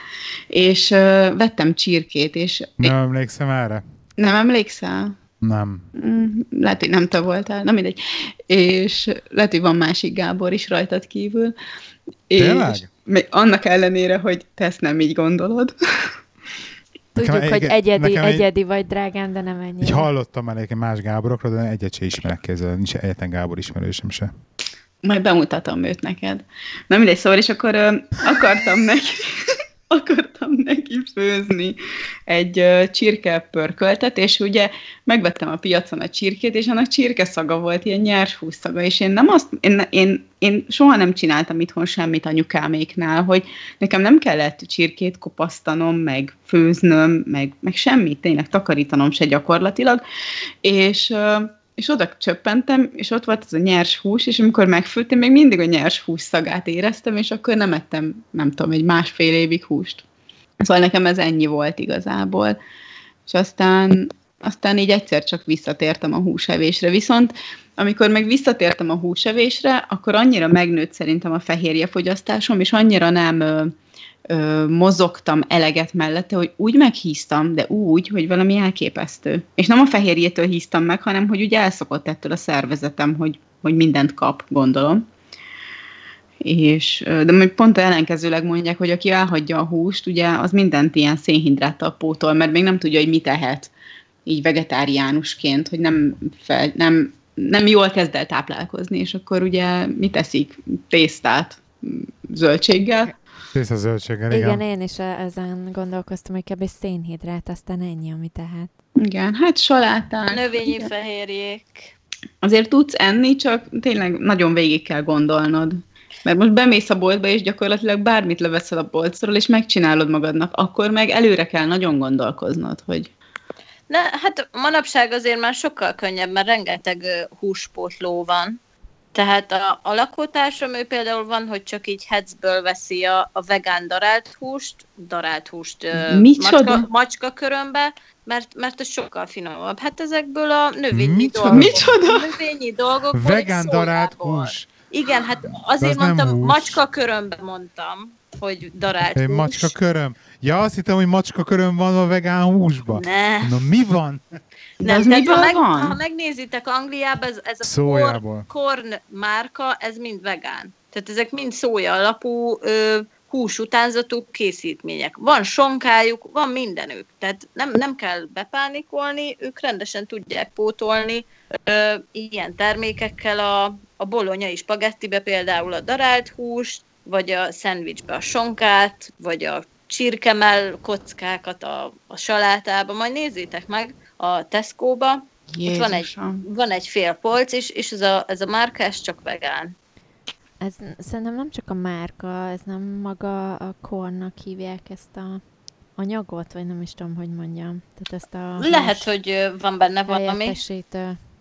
és ö, vettem csirkét, és... Nem emlékszem erre. Nem emlékszel? Nem. Mm, lehet, hogy nem te voltál, na mindegy. És lehet, hogy van másik Gábor is rajtad kívül. Tényleg? És még annak ellenére, hogy te ezt nem így gondolod. Tudjuk, nekem, hogy egyedi, egyedi egy, vagy drágán, de nem ennyi. Így hallottam már egyébként más Gáborokról, de egyet se ismerek kézzel, nincs egyetlen Gábor ismerősöm se. Majd bemutatom őt neked. Na mindegy, szóval, és akkor ö, akartam neki akartam neki főzni egy csirkepörköltet, és ugye megvettem a piacon a csirkét, és annak csirke szaga volt, ilyen nyers húszaga, és én nem azt, én, én, én soha nem csináltam itthon semmit anyukáméknál, hogy nekem nem kellett csirkét kopasztanom, meg főznöm, meg, meg semmit, tényleg takarítanom se gyakorlatilag, és és oda csöppentem, és ott volt az a nyers hús, és amikor megfőttem, még mindig a nyers hús szagát éreztem, és akkor nem ettem, nem tudom, egy másfél évig húst. Szóval nekem ez ennyi volt igazából. És aztán, aztán így egyszer csak visszatértem a húsevésre. Viszont amikor meg visszatértem a húsevésre, akkor annyira megnőtt szerintem a fehérjefogyasztásom, és annyira nem ö, mozogtam eleget mellette, hogy úgy meghíztam, de úgy, hogy valami elképesztő. És nem a fehérjétől híztam meg, hanem hogy úgy elszokott ettől a szervezetem, hogy, hogy mindent kap, gondolom. És, de majd pont ellenkezőleg mondják, hogy aki elhagyja a húst, ugye az mindent ilyen szénhidráttal pótol, mert még nem tudja, hogy mit tehet így vegetáriánusként, hogy nem, fel, nem, nem jól kezd el táplálkozni, és akkor ugye mit teszik? Tésztát zöldséggel, Tész a zöldséggel, igen. Igen, én is ezen gondolkoztam, hogy kb. szénhidrát, aztán ennyi, ami tehát. Igen, hát salátán. Növényi igen. fehérjék. Azért tudsz enni, csak tényleg nagyon végig kell gondolnod. Mert most bemész a boltba, és gyakorlatilag bármit leveszel a boltról, és megcsinálod magadnak, akkor meg előre kell nagyon gondolkoznod, hogy... Ne, hát manapság azért már sokkal könnyebb, mert rengeteg húspótló van. Tehát a, a lakótársam, ő például van, hogy csak így hecből veszi a, a vegán darált húst, darált húst macska, macska körömbe, mert, mert ez sokkal finomabb. Hát ezekből a növényi Micsoda? dolgok. Micsoda? Növényi dolgok. Vegán darált hús. Igen, hát azért mondtam, macska körömbe mondtam, hogy darált Egy hús. macska köröm. Ja, azt hittem, hogy macska köröm van a vegán húsban. Ne. Na mi van? De nem, tehát ha, meg, van? ha megnézitek Angliában, ez, ez a Szójából. korn márka, ez mind vegán. Tehát ezek mind szója alapú ö, húsutánzatú készítmények. Van sonkájuk, van mindenük. Tehát nem, nem kell bepánikolni, ők rendesen tudják pótolni ö, ilyen termékekkel a, a bolonyai spagettibe például a darált húst, vagy a szendvicsbe a sonkát, vagy a csirkemell kockákat a, a salátába. Majd nézzétek meg, a Tesco-ba. Ott van egy, van egy fél polc, és, és ez, a, ez a márka, ez csak vegán. Ez szerintem nem csak a márka, ez nem maga a kornak hívják ezt a anyagot, vagy nem is tudom, hogy mondjam. Tehát ezt a Lehet, hogy van benne valami.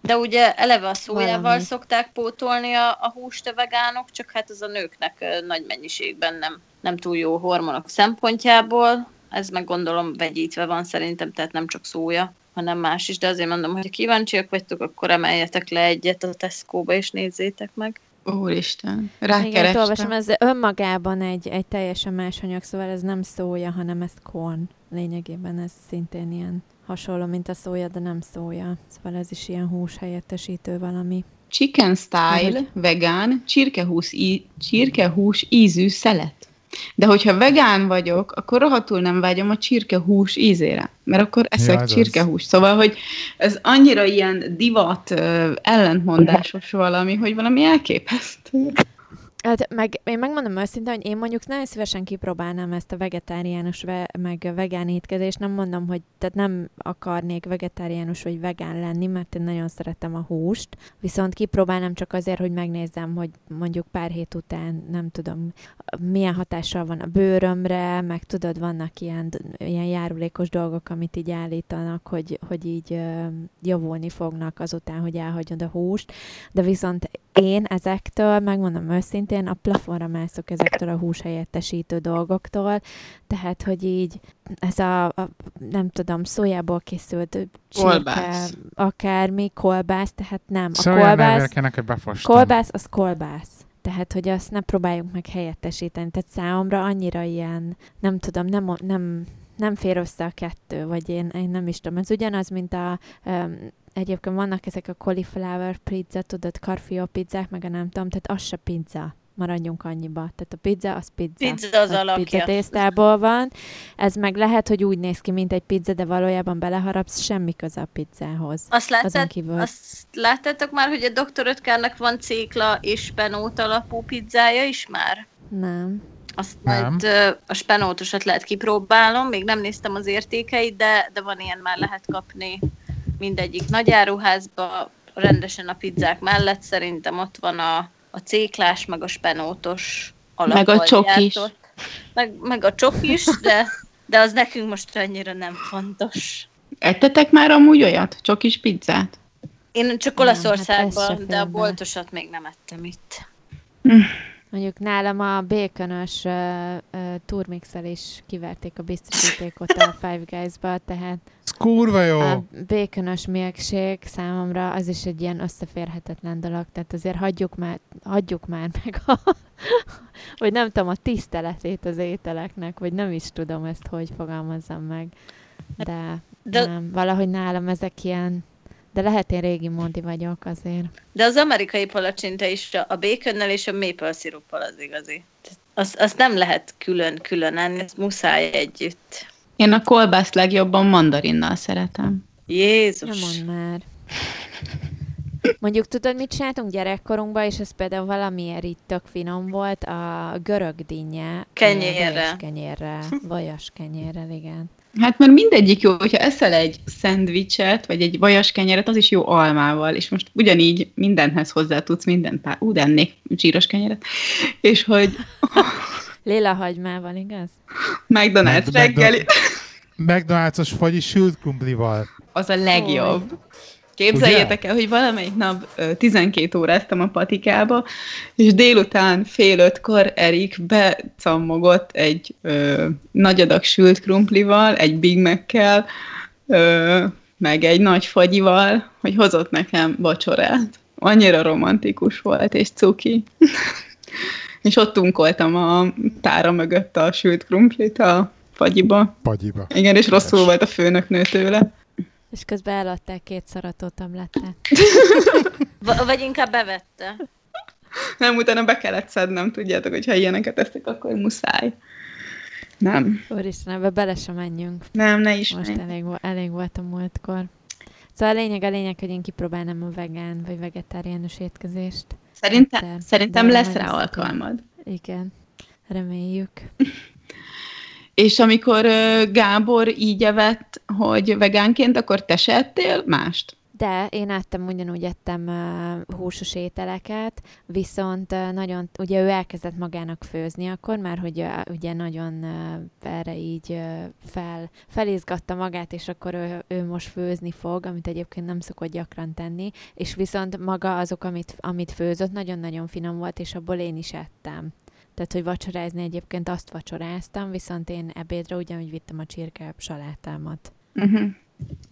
De ugye eleve a szójával Valami. szokták pótolni a, a húst a vegánok, csak hát ez a nőknek nagy mennyiségben nem, nem túl jó hormonok szempontjából. Ez meg gondolom vegyítve van szerintem, tehát nem csak szója, hanem más is. De azért mondom, hogy ha kíváncsiak vagytok, akkor emeljetek le egyet a Tesco-ba és nézzétek meg. Úristen, Igen, itt olvasom, rákerestem. ez önmagában egy, egy teljesen más anyag, szóval ez nem szója, hanem ez corn. Lényegében ez szintén ilyen hasonló, mint a szója, de nem szója. Szóval ez is ilyen hús helyettesítő valami. Chicken style, vegán, csirkehús, í- csirkehús ízű szelet. De hogyha vegán vagyok, akkor rohadtul nem vágyom a csirkehús ízére, mert akkor eszek az. csirkehús. Szóval, hogy ez annyira ilyen divat ellentmondásos valami, hogy valami elképesztő. Hát meg, én megmondom őszintén, hogy én mondjuk nagyon szívesen kipróbálnám ezt a vegetáriánus ve, meg vegán étkezést. Nem mondom, hogy tehát nem akarnék vegetáriánus vagy vegán lenni, mert én nagyon szeretem a húst. Viszont kipróbálnám csak azért, hogy megnézzem, hogy mondjuk pár hét után, nem tudom, milyen hatással van a bőrömre, meg tudod, vannak ilyen, ilyen járulékos dolgok, amit így állítanak, hogy, hogy így javulni fognak azután, hogy elhagyod a húst. De viszont én ezektől, megmondom őszintén, a plafonra mászok ezektől a húshelyettesítő dolgoktól, tehát, hogy így ez a, a nem tudom, szójából készült csirke, Kolbász. akármi, kolbász, tehát nem. A Szóval kolbász, kolbász, az kolbász. Tehát, hogy azt ne próbáljunk meg helyettesíteni. Tehát számomra annyira ilyen, nem tudom, nem, nem, nem fér össze a kettő, vagy én, én nem is tudom. Ez ugyanaz, mint a, um, egyébként vannak ezek a cauliflower pizza, tudod, karfió pizzák, meg a nem tudom, tehát az se pizza. Maradjunk annyiba. Tehát a pizza, az pizza. Pizza az A alapja. Pizza tésztából van. Ez meg lehet, hogy úgy néz ki, mint egy pizza, de valójában beleharapsz, semmi köze a pizzához. Azt, láttad, kívül. azt láttátok már, hogy a Dr. Ötkernek van cékla és spenót alapú pizzája is már? Nem. Azt Nem. majd a spenótosat lehet kipróbálnom, még nem néztem az értékeit, de, de van ilyen már lehet kapni mindegyik nagyáruházba, rendesen a pizzák mellett szerintem ott van a, a céklás, meg a spenótos Meg a csokis. Meg, meg a csokis, de, de az nekünk most annyira nem fontos. Ettetek már amúgy olyat? Csokis pizzát? Én csak hát Olaszországban, se de a boltosat még nem ettem itt. Mondjuk nálam a békönös uh, uh, turmixel is kiverték a biztosítékot a Five Guys-ba, tehát Ez kurva jó. a békönös milkshake számomra az is egy ilyen összeférhetetlen dolog, tehát azért hagyjuk már, hagyjuk már meg a, vagy nem tudom, a tiszteletét az ételeknek, vagy nem is tudom ezt, hogy fogalmazzam meg, de, De- de nem, valahogy nálam ezek ilyen, de lehet én régi módi vagyok azért. De az amerikai palacsinta is a- békönnel és a maple sziruppal az igazi. Azt, azt nem lehet külön-külön enni, ezt muszáj együtt. Én a kolbászt legjobban mandarinnal szeretem. Nem Jézus! mondd már. Mondjuk tudod, mit csináltunk gyerekkorunkban, és ez például valamiért itt tök finom volt, a görög dinnye. Kenyérre. Vajas kenyérre. Vajas kenyérrel, igen. Hát mert mindegyik jó, hogyha eszel egy szendvicset, vagy egy vajas kenyeret, az is jó almával, és most ugyanígy mindenhez hozzá tudsz mindent pár, ú, de ennék zsíros kenyeret, és hogy Léla hagymával, igaz? McDonald's Meg- reggeli, McDonald's-os fagyi sült krumplival. az a legjobb. Képzeljétek el, hogy valamelyik nap ö, 12 óráztam a patikába, és délután fél ötkor Erik becammogott egy ö, nagy adag sült krumplival, egy Big Mac-kel, ö, meg egy nagy fagyival, hogy hozott nekem vacsorát. Annyira romantikus volt, és cuki. és ott tunkoltam a tára mögött a sült krumplit a fagyiba. Pagyiba. Igen, és rosszul volt a főnöknő tőle. És közben eladták két szaratótablettát. V- vagy inkább bevette. Nem, utána be kellett szednem, tudjátok, hogy ha ilyeneket teszek, akkor muszáj. Nem. Úristen, ebbe bele sem menjünk. Nem, ne is. Most elég, elég volt a múltkor. Szóval a lényeg, a lényeg, hogy én kipróbálnám a vegán vagy vegetáriánus étkezést. Szerintem, egyszer. szerintem lesz rá alkalmad. Igen, reméljük. És amikor Gábor így evett, hogy vegánként, akkor te se ettél mást? De én ettem, ugyanúgy ettem uh, húsos ételeket, viszont uh, nagyon, ugye ő elkezdett magának főzni akkor, már hogy uh, ugye nagyon uh, erre így uh, fel, felizgatta magát, és akkor ő, ő most főzni fog, amit egyébként nem szokott gyakran tenni, és viszont maga azok, amit, amit főzött, nagyon-nagyon finom volt, és abból én is ettem. Tehát, hogy vacsorázni egyébként azt vacsoráztam, viszont én ebédre ugyanúgy vittem a csirke salátámat. Uh-huh.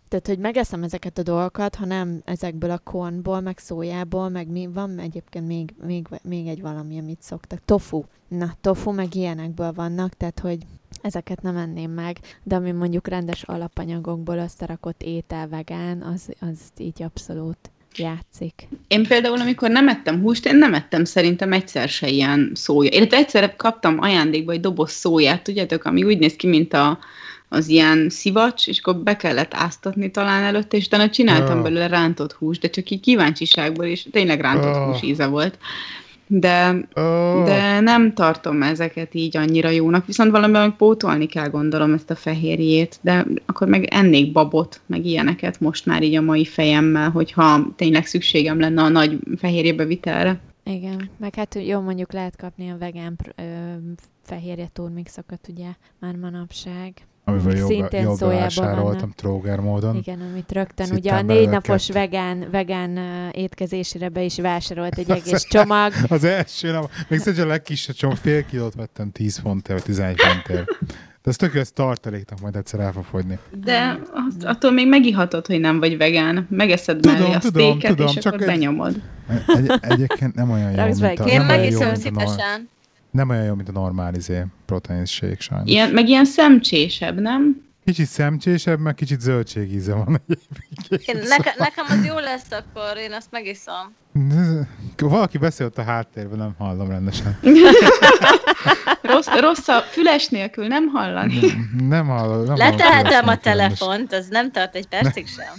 Tehát, hogy megeszem ezeket a dolgokat, ha nem ezekből a kornból, meg szójából, meg mi van egyébként még, még, még egy valami, amit szoktak. Tofu. Na, tofu meg ilyenekből vannak, tehát, hogy ezeket nem enném meg, de ami mondjuk rendes alapanyagokból összerakott étel vegán, az, az így abszolút játszik. Én például, amikor nem ettem húst, én nem ettem szerintem egyszer se ilyen szója. Én egyszer kaptam ajándékba egy doboz szóját, tudjátok, ami úgy néz ki, mint a, az ilyen szivacs, és akkor be kellett áztatni talán előtte, és utána csináltam Ah. belőle rántott húst, de csak így kíváncsiságból, és tényleg rántott Ah. hús íze volt. De, Oh. de nem tartom ezeket így annyira jónak, viszont valamivel pótolni kell gondolom ezt a fehérjét, de akkor meg ennék babot, meg ilyeneket most már így a mai fejemmel, hogyha tényleg szükségem lenne a nagy fehérjébevitelre. Igen, meg hát jó, mondjuk lehet kapni a vegán ö, fehérje turmixokat, ugye, már manapság. Amivel jól, Szintén bevásároltam vannak. Tróger módon. Igen, amit rögtön ugye a négy napos vegán, vegán étkezésére be is vásárolt egy egész csomag. Az első nap, még szerintem a legkisebb csomag, fél kilót vettem 10 fontért, vagy 11 fontért. De ez tökéletes tartaléknak majd egyszer el fog fogyni. De azt, attól még megihatod, hogy nem vagy vegán. Megeszed Tudom, mellé a tudom, sztéket, tudom, és csak akkor ez- benyomod. Egy, egyébként nem olyan jó, mint a, egy Én nor- szívesen. Nem olyan jó, mint a normál izé, proteinshake sajnos. Ilyen, meg ilyen szemcsésebb, nem? Kicsit szemcsésebb, meg kicsit zöldségíze van egyébként. Én, neke, nekem az jó lesz, akkor én azt megiszom. Valaki beszélt a háttérben, nem hallom rendesen. Rossz, rossz a füles nélkül nem hallani. Nem, nem hallom. Nem hallom Letehetem a telefont, az nem tart egy percig sem.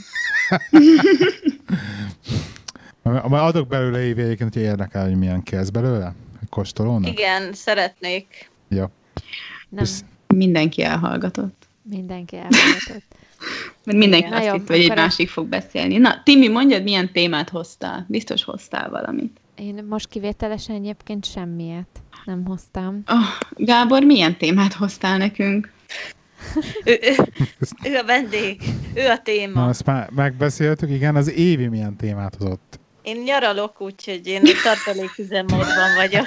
Majd adok belőle évi egyébként, hogy érdekel, hogy milyen kezd belőle? Kóstolónak? Igen, szeretnék. Ja. Nem, Visz- Mindenki elhallgatott. mindenki elfogadott. Mert mindenki Na azt jó, hitt, hogy egy másik fog beszélni. Na, Timi, mondjad, milyen témát hoztál? Biztos hoztál valamit. Én most kivételesen egyébként semmiet nem hoztam. Oh, Gábor, milyen témát hoztál nekünk? Ő, ő, ő a vendég, ő a Na, téma. ezt már megbeszéltük, igen, az évi milyen témát hozott. Én nyaralok, úgyhogy én tartaléküzemmódban vagyok.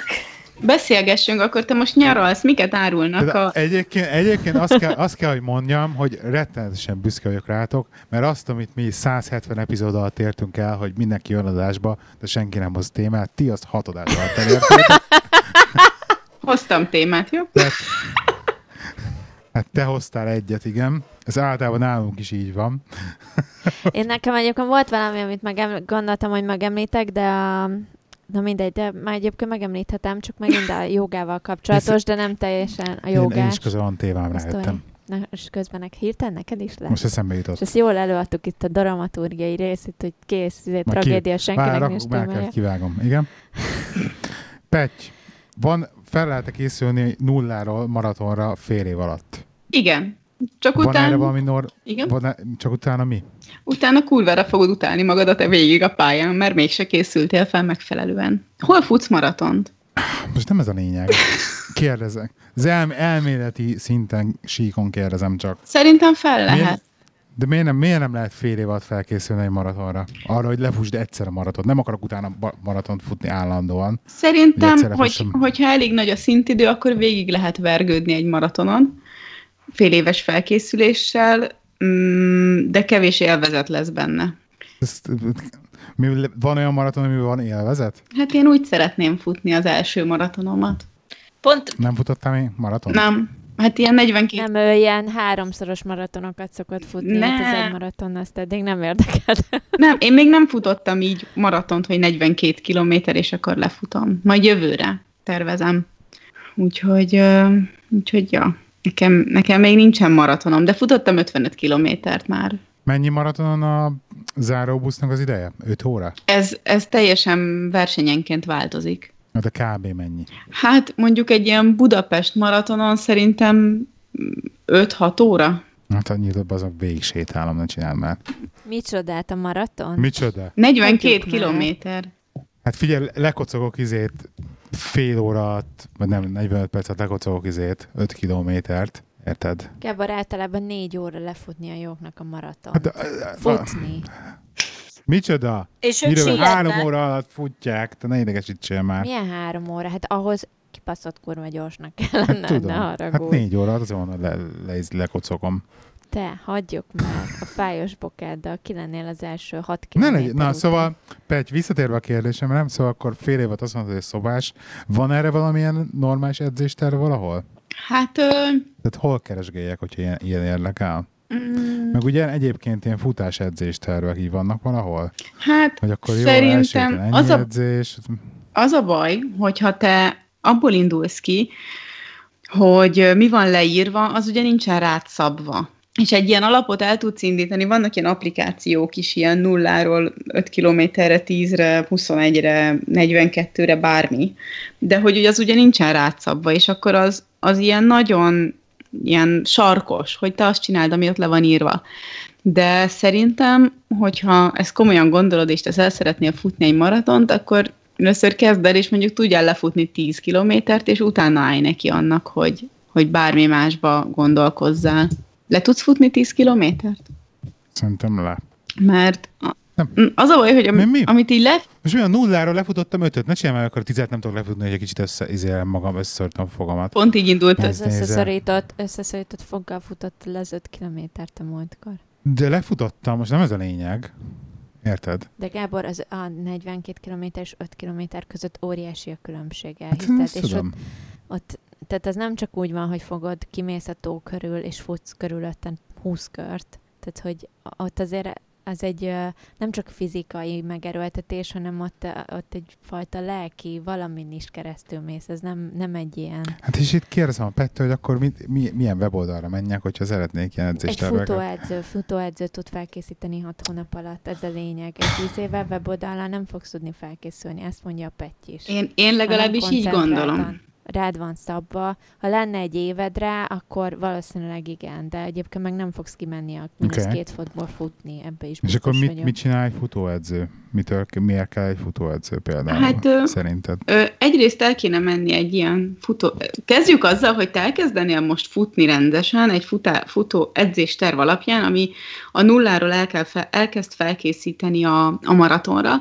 Beszélgessünk, akkor te most nyaralsz, miket árulnak a... egyébként, egyébként azt, kell, azt kell, hogy mondjam, hogy rettenetesen büszke vagyok rátok, mert azt, amit mi 170 epizód alatt értünk el, hogy mindenki jön adásba, de senki nem hoz témát, ti azt hat adás alatt elértétek. Hoztam témát, jó? Tehát, hát te hoztál egyet, igen. Ez általában nálunk is így van. Én nekem egyébként volt valami, amit megem, gondoltam, hogy megemlítek, de a, na mindegy, de már egyébként megemlíthetem, csak megint a jogával kapcsolatos, de nem teljesen a Én, én jogás. is közben van témám Azt rájöttem. Na, és közben nek hirtelen neked is lesz. Most eszembe És jutott. ezt jól előadtuk itt a dramaturgiai részét, hogy kész, ez egy Már ki- tragédia, senkinek Vár, nincs témája. kell kivágom. Igen. Petty, van, fel lehet készülni nulláról maratonra fél év alatt. Igen. Csak Van erre utána, valami nor... igen? Van e... Csak utána mi? utána kurvára fogod utálni magadat a végig a pályán, mert mégse készültél fel megfelelően. Hol futsz maratont? Most nem ez a lényeg. Kérdezek. Az el, elméleti szinten síkon kérdezem csak. Szerintem fel lehet. Milyen- De miért nem, miért nem lehet fél év alatt felkészülni egy maratonra? Arra, hogy lefusd egyszer a maraton. Nem akarok utána maratont futni állandóan. Szerintem, hogy, fussam. hogyha elég nagy a szintidő, akkor végig lehet vergődni egy maratonon, fél éves felkészüléssel, mm, de kevés élvezet lesz benne. Ezt, mi, van olyan maraton, amiben van élvezet? Hát én úgy szeretném futni az első maratonomat. Pont Nem futottál még maraton? Nem, hát ilyen 42 Nem, ő ilyen háromszoros maratonokat szokott futni, Ne. hát ez egy maraton, azt eddig nem érdekelt. Nem, én még nem futottam így maratont, hogy 42 kilométer, és akkor lefutom. Majd jövőre tervezem. Úgyhogy, úgyhogy ja, nekem, nekem még nincsen maratonom, de futottam 55 kilométert már. Mennyi maratonon a záróbusznak az ideje? 5 óra? Ez, ez teljesen versenyenként változik. Hát a kb. mennyi? Hát mondjuk egy ilyen Budapest maratonon szerintem 5-6 óra. Hát annyit több azok végig sétálom, ne csinál már. Micsodát a maraton? Micsoda? 42 Hagyjuk már. kilométer. Hát figyelj, lekocogok izét fél óra alatt, vagy nem, 45 percet lekocogok izét, 5 kilométert. Érted? Gábor általában négy óra lefutni a jóknak a maraton. Hát, a- a- Futni. Micsoda? És ők Miről három sietnek. óra alatt futják? Te ne idegesítsél már. Milyen három óra? Hát ahhoz kipaszott kurva gyorsnak kellene, Hát tudom. ne Hát haragudj. négy óra alatt azon le, le, le, lekocogom. Te, hagyjuk meg a fájos bokáddal, ki lennél az első hat Ne kilométer legy, na, után. szóval, Pety, visszatérve a kérdésemre, nem? Szóval akkor fél évet azt mondod, hogy szobás. Van erre valamilyen normális edzésterv valahol? Hát, ö, Tehát hol keresgéljek, hogyha ilyen, ilyen érdekel? mm, Meg ugye egyébként ilyen futás edzéstervek így vannak valahol? hát Hogy akkor jó, Szerintem első ennyi az a- edzés. az a baj, hogyha te abból indulsz ki, hogy mi van leírva, az ugye nincsen rád szabva. És egy ilyen alapot el tudsz indítani, vannak ilyen applikációk is, ilyen nulláról 5 kilométerre, 10-re, 21-re, 42-re, bármi. De hogy ugye az ugye nincsen rád szabva, és akkor az, az ilyen nagyon ilyen sarkos, hogy te azt csináld, ami ott le van írva. De szerintem, hogyha ezt komolyan gondolod, és te el szeretnél futni egy maratont, akkor először kezd el, és mondjuk tudjál lefutni 10 kilométert, és utána állj neki annak, hogy, hogy bármi másba gondolkozzál. Le tudsz futni 10 kilométert? Szerintem le. Mert Nem. az a baj, hogy Mi- ami, mi? amit így le... Most olyan nulláról lefutottam ötöt, ne csinálj már, akkor tizet nem tudok lefutni, hogy egy kicsit össze, izélem magam, összeszörtem a fogamat. Pont így indult Az összeszorított, összeszorított foggal futott le az 5 kilométert a múltkor. De lefutottam, most nem ez a lényeg. Érted? De Gábor, az a 42 km és 5 km között óriási a különbség, Hát elhiszed. ezt és ott, tudom. ott, tehát ez nem csak úgy van, hogy fogod, kimész a tó körül, és futsz körülötten 20 kört. Tehát, hogy ott azért az egy nem csak fizikai megerőltetés, hanem ott, ott egyfajta lelki valamin is keresztül mész. Ez nem, nem egy ilyen... Hát és itt kérdezem a Pettől, hogy akkor mit, mi, milyen weboldalra menjek, hogyha szeretnék ilyen Egy edzésterveket. futóedző, futóedző tud felkészíteni hat hónap alatt, ez a lényeg. Egy tíz éve weboldallal nem fogsz tudni felkészülni, ezt mondja a Petty is. Én, én legalábbis így gondolom. Rád van szabva. Ha lenne egy évedre, akkor valószínűleg igen, de egyébként meg nem fogsz kimenni a Oké. két fotból futni, ebbe is És akkor mit, vagyok. mit csinál egy futóedző? Mitől, miért kell egy futóedző például? Hát, ö, Szerinted? Ö, egyrészt el kéne menni egy ilyen futó... Kezdjük azzal, hogy te elkezdenél most futni rendesen egy futá, futó edzésterv alapján, ami a nulláról el kell fe, elkezd felkészíteni a, a maratonra,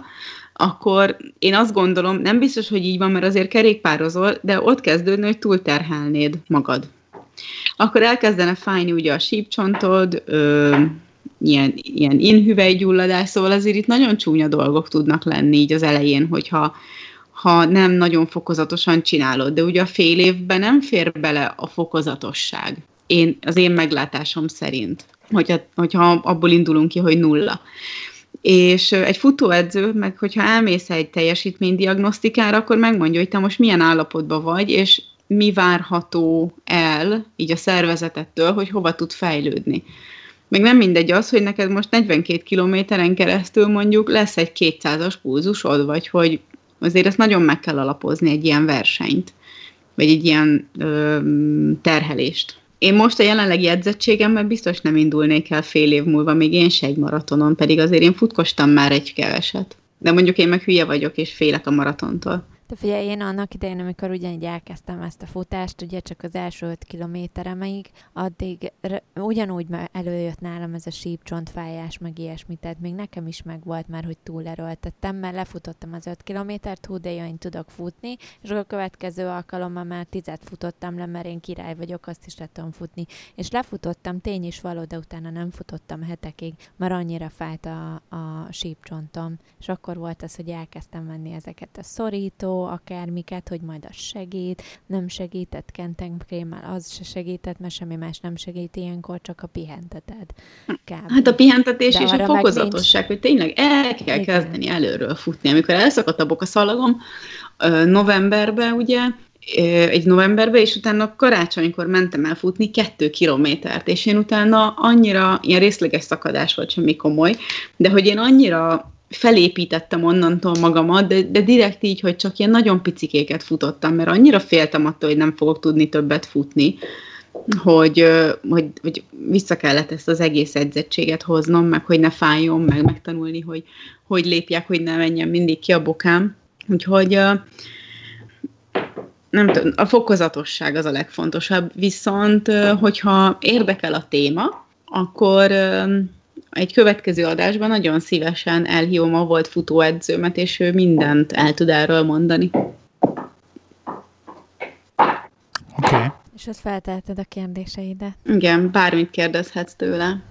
akkor én azt gondolom, nem biztos, hogy így van, mert azért kerékpározol, de ott kezdődne, hogy túlterhelnéd magad. Akkor elkezdene fájni ugye a sípcsontod, ö, ilyen, ilyen inhüvelygyulladás, szóval azért itt nagyon csúnya dolgok tudnak lenni így az elején, hogyha ha nem nagyon fokozatosan csinálod, de ugye a fél évben nem fér bele a fokozatosság. Én, az én meglátásom szerint, hogyha, hogyha abból indulunk ki, hogy nulla. És egy futóedző, meg hogyha elmész egy teljesítménydiagnosztikára, akkor megmondja, hogy te most milyen állapotban vagy, és mi várható el így a szervezetettől, hogy hova tud fejlődni. Meg nem mindegy az, hogy neked most 42 kilométeren keresztül mondjuk lesz egy 200-as pulzusod, vagy hogy azért ezt nagyon meg kell alapozni egy ilyen versenyt, vagy egy ilyen ö, terhelést. Én most a jelenlegi edzettségemmel biztos nem indulnék el fél év múlva, még én se egy maratonon, pedig azért én futkostam már egy keveset. De mondjuk én meg hülye vagyok, és félek a maratontól. De figyelj, én annak idején, amikor ugyanígy elkezdtem ezt a futást, ugye csak az első öt kilométeremig, addig re- ugyanúgy előjött nálam ez a sípcsontfájás, meg ilyesmi, tehát még nekem is megvolt már, hogy túlerőltettem, mert lefutottam az öt kilométert, hú, de én tudok futni, és a következő alkalommal már tizet futottam le, mert én király vagyok, azt is le futni. És lefutottam, tény is való, de utána nem futottam hetekig, mert annyira fájt a, a sípcsontom. És akkor volt az, hogy elkezdtem venni ezeket a szorító, akármiket, hogy majd az segít, nem segített kentenkrémmel, az se segített, mert semmi más nem segít ilyenkor, csak a pihenteted. Kb. Hát a pihentetés De és a fokozatosság, hogy tényleg el kell Igen. kezdeni előről futni. Amikor elszakadt a bokaszalagom novemberben, ugye, egy novemberben, és utána karácsonykor mentem el futni kettő kilométert, és én utána annyira, ilyen részleges szakadás volt, semmi komoly, de hogy én annyira felépítettem onnantól magamat, de, de direkt így, hogy csak ilyen nagyon picikéket futottam, mert annyira féltem attól, hogy nem fogok tudni többet futni, hogy, hogy, hogy vissza kellett ezt az egész edzettséget hoznom, meg hogy ne fájjon, meg megtanulni, hogy hogy lépjek, hogy ne menjen mindig ki a bokám. Úgyhogy nem tudom, a fokozatosság az a legfontosabb, viszont hogyha érdekel a téma, akkor egy következő adásban nagyon szívesen elhívom a volt futóedzőmet, és ő mindent el tud erről mondani. Oké. Okay. És ott felteheted a kérdéseidet. Igen, bármit kérdezhetsz tőle.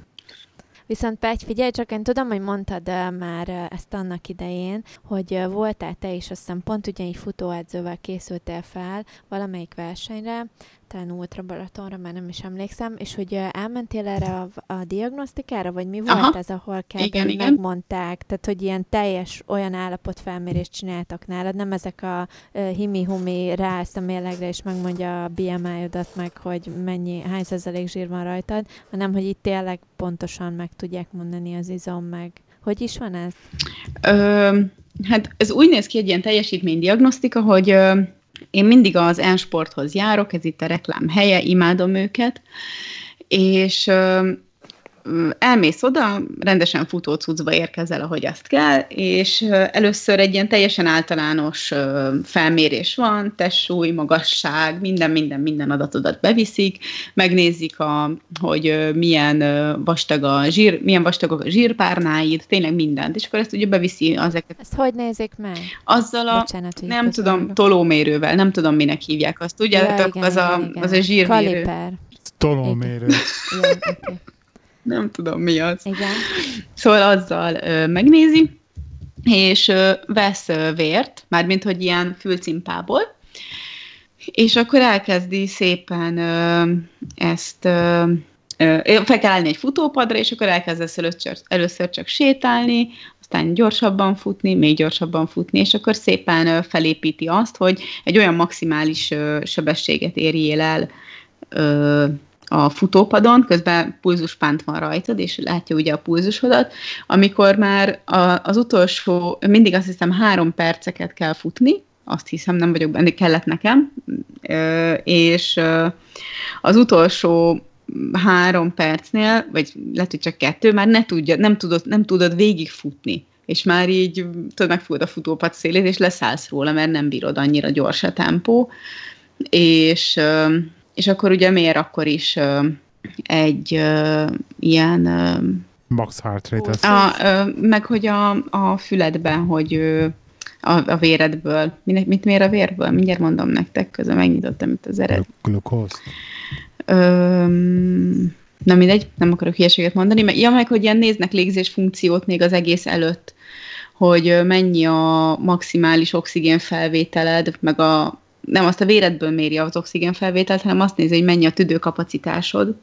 Viszont Pegy, figyelj csak, én tudom, hogy mondtad uh, már uh, ezt annak idején, hogy uh, voltál te is, azt hiszem pont ugyanígy futóedzővel készültél fel valamelyik versenyre, talán Ultra Balatonra, már nem is emlékszem, és hogy elmentél erre a, a diagnosztikára, vagy mi volt Aha. ez, ahol kell, igen, igen. megmondták, tehát hogy ilyen teljes olyan állapotfelmérést csináltak nálad, nem ezek a uh, himi-humi ráállsz a mérlegre, és megmondja a BMI-odat meg, hogy mennyi, hány százalék zsír van rajtad, hanem hogy itt tényleg pontosan meg tudják mondani az izom meg. Hogy is van ez? Ö, hát ez úgy néz ki egy ilyen teljesítménydiagnosztika, hogy ö, én mindig az Ensporthoz járok, ez itt a reklám helye, imádom őket, és elmész oda, rendesen futócucba érkezel, ahogy azt kell, és először egy ilyen teljesen általános felmérés van, testsúly, magasság, minden, minden, minden adatodat beviszik, megnézik, a, hogy milyen vastag a zsír, milyen vastagok a zsírpárnáid, tényleg mindent, és akkor ezt ugye beviszi ezeket. Ezt hogy nézik meg? Azzal a, Bocsánat, nem tudom, tolómérővel, nem tudom, minek hívják azt, ugye? Ja, igen, az, a, igen. az a zsírmérő. Kaliper. Tolómérő. Igen, okay nem tudom mi az. Igen. Szóval azzal ö, megnézi, és ö, vesz ö, vért, mármint hogy ilyen fülcimpából, és akkor elkezdi szépen ö, ezt ö, fel kell állni egy futópadra, és akkor elkezdesz először, először csak sétálni, aztán gyorsabban futni, még gyorsabban futni, és akkor szépen felépíti azt, hogy egy olyan maximális sebességet érjél el a futópadon, közben pulzuspánt van rajtad, és látja ugye a pulzusodat, amikor már a, az utolsó, mindig azt hiszem három perceket kell futni, azt hiszem, nem vagyok benne, kellett nekem, és az utolsó három percnél, vagy lehet, hogy csak kettő, már ne tudja, nem tudod, nem tudod végigfutni és már így tudod, megfogod a futópad szélét, és leszállsz róla, mert nem bírod annyira gyors a tempó, és és akkor ugye miért akkor is uh, egy uh, ilyen... Uh, Max heart rate. A, uh, meg hogy a, a füledben, hogy uh, a, a véredből. Mit, mit mér a vérből? Mindjárt mondom nektek, közben megnyitottam itt az ered. Glukózt? Na mindegy, nem akarok hülyeséget mondani, mert ja, meg hogy ilyen néznek légzés funkciót még az egész előtt, hogy mennyi a maximális oxigén felvételed, meg a nem azt a véredből méri az oxigénfelvételt, hanem azt nézi, hogy mennyi a tüdőkapacitásod.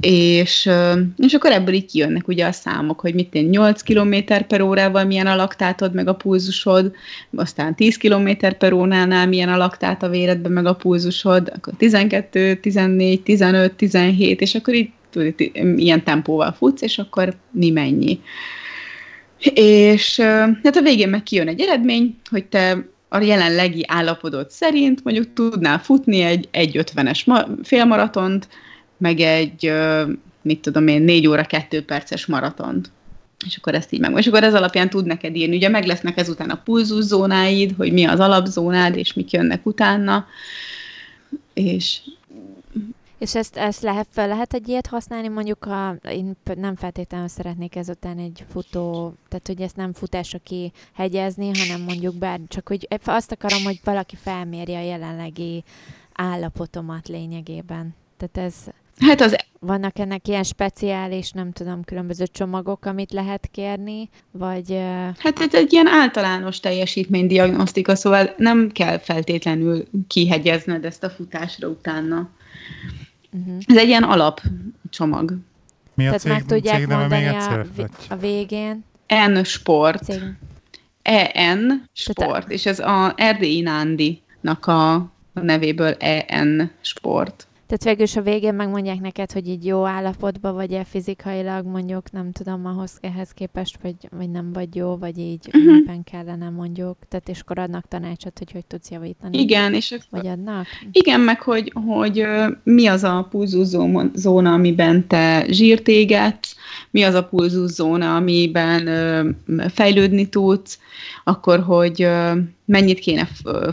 És, és akkor ebből így kijönnek ugye a számok, hogy mit én 8 km per órával milyen a laktátod, meg a pulzusod, aztán 10 km per óránál milyen a laktát a véredben, meg a pulzusod, akkor 12, 14, 15, 17, és akkor így tudod, ilyen tempóval futsz, és akkor mi mennyi. És hát a végén meg kijön egy eredmény, hogy te a jelenlegi állapodot szerint mondjuk tudnál futni egy 1.50-es ma- félmaratont, meg egy, mit tudom én, 4 óra 2 perces maratont. És akkor ezt így meg. És akkor ez alapján tud neked írni. Ugye meg lesznek ezután a pulzuszónáid, hogy mi az alapzónád, és mik jönnek utána. És és ezt, ezt lehet, fel lehet egy ilyet használni, mondjuk, ha én nem feltétlenül szeretnék ezután egy futó, tehát hogy ezt nem futásra kihegyezni, hanem mondjuk bár csak, hogy azt akarom, hogy valaki felmérje a jelenlegi állapotomat lényegében. Tehát ez... Hát az... Vannak ennek ilyen speciális, nem tudom, különböző csomagok, amit lehet kérni, vagy... Hát ez egy ilyen általános teljesítménydiagnosztika, szóval nem kell feltétlenül kihegyezned ezt a futásra utána. Uh-huh. Ez egy ilyen alapcsomag. Mi a Tehát cég, meg tudják cég mondani még a, a végén. N Sport. Cég. EN Sport. Tehát, és ez a Erdélyi Nándi-nak a nevéből EN Sport. Tehát végül a végén megmondják neked, hogy így jó állapotban vagy-e fizikailag, mondjuk, nem tudom, ahhoz ehhez képest, vagy, vagy nem vagy jó, vagy így uh-huh. éppen kellene mondjuk. Tehát és akkor adnak tanácsot, hogy hogy tudsz javítani. Igen, és akkor... Vagy adnak? Igen, meg hogy, hogy mi az a pulzuszóna, amiben te zsírt égetsz, mi az a pulzuszóna, amiben fejlődni tudsz, akkor, hogy mennyit kéne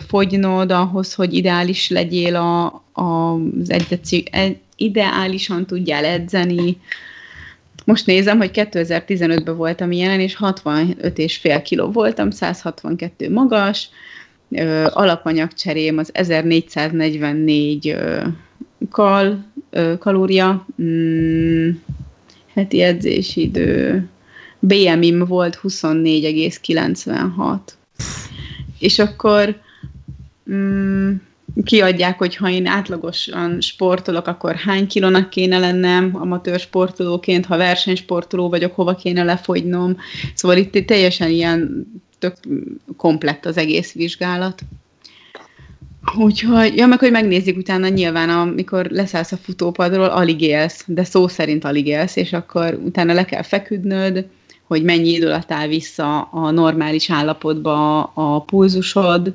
fogynod ahhoz, hogy ideális legyél a, az egyettség, e, ideálisan tudjál edzeni. Most nézem, hogy 2015-ben voltam ilyen, és 65,5 kiló voltam, 162 magas, ö, alapanyagcserém az 1444 ö, kal, ö, kalória, mm, heti edzésidő, BMI-m volt 24,96. És akkor mm, kiadják, hogy ha én átlagosan sportolok, akkor hány kilónak kéne lennem amatőr sportolóként, ha versenysportoló vagyok, hova kéne lefogynom. Szóval itt teljesen ilyen tök komplett az egész vizsgálat. Úgyhogy, ja, meg hogy megnézzük utána nyilván, amikor leszállsz a futópadról, alig élsz, de szó szerint alig élsz, és akkor utána le kell feküdnöd, hogy mennyi idő alatt áll vissza a normális állapotba a pulzusod,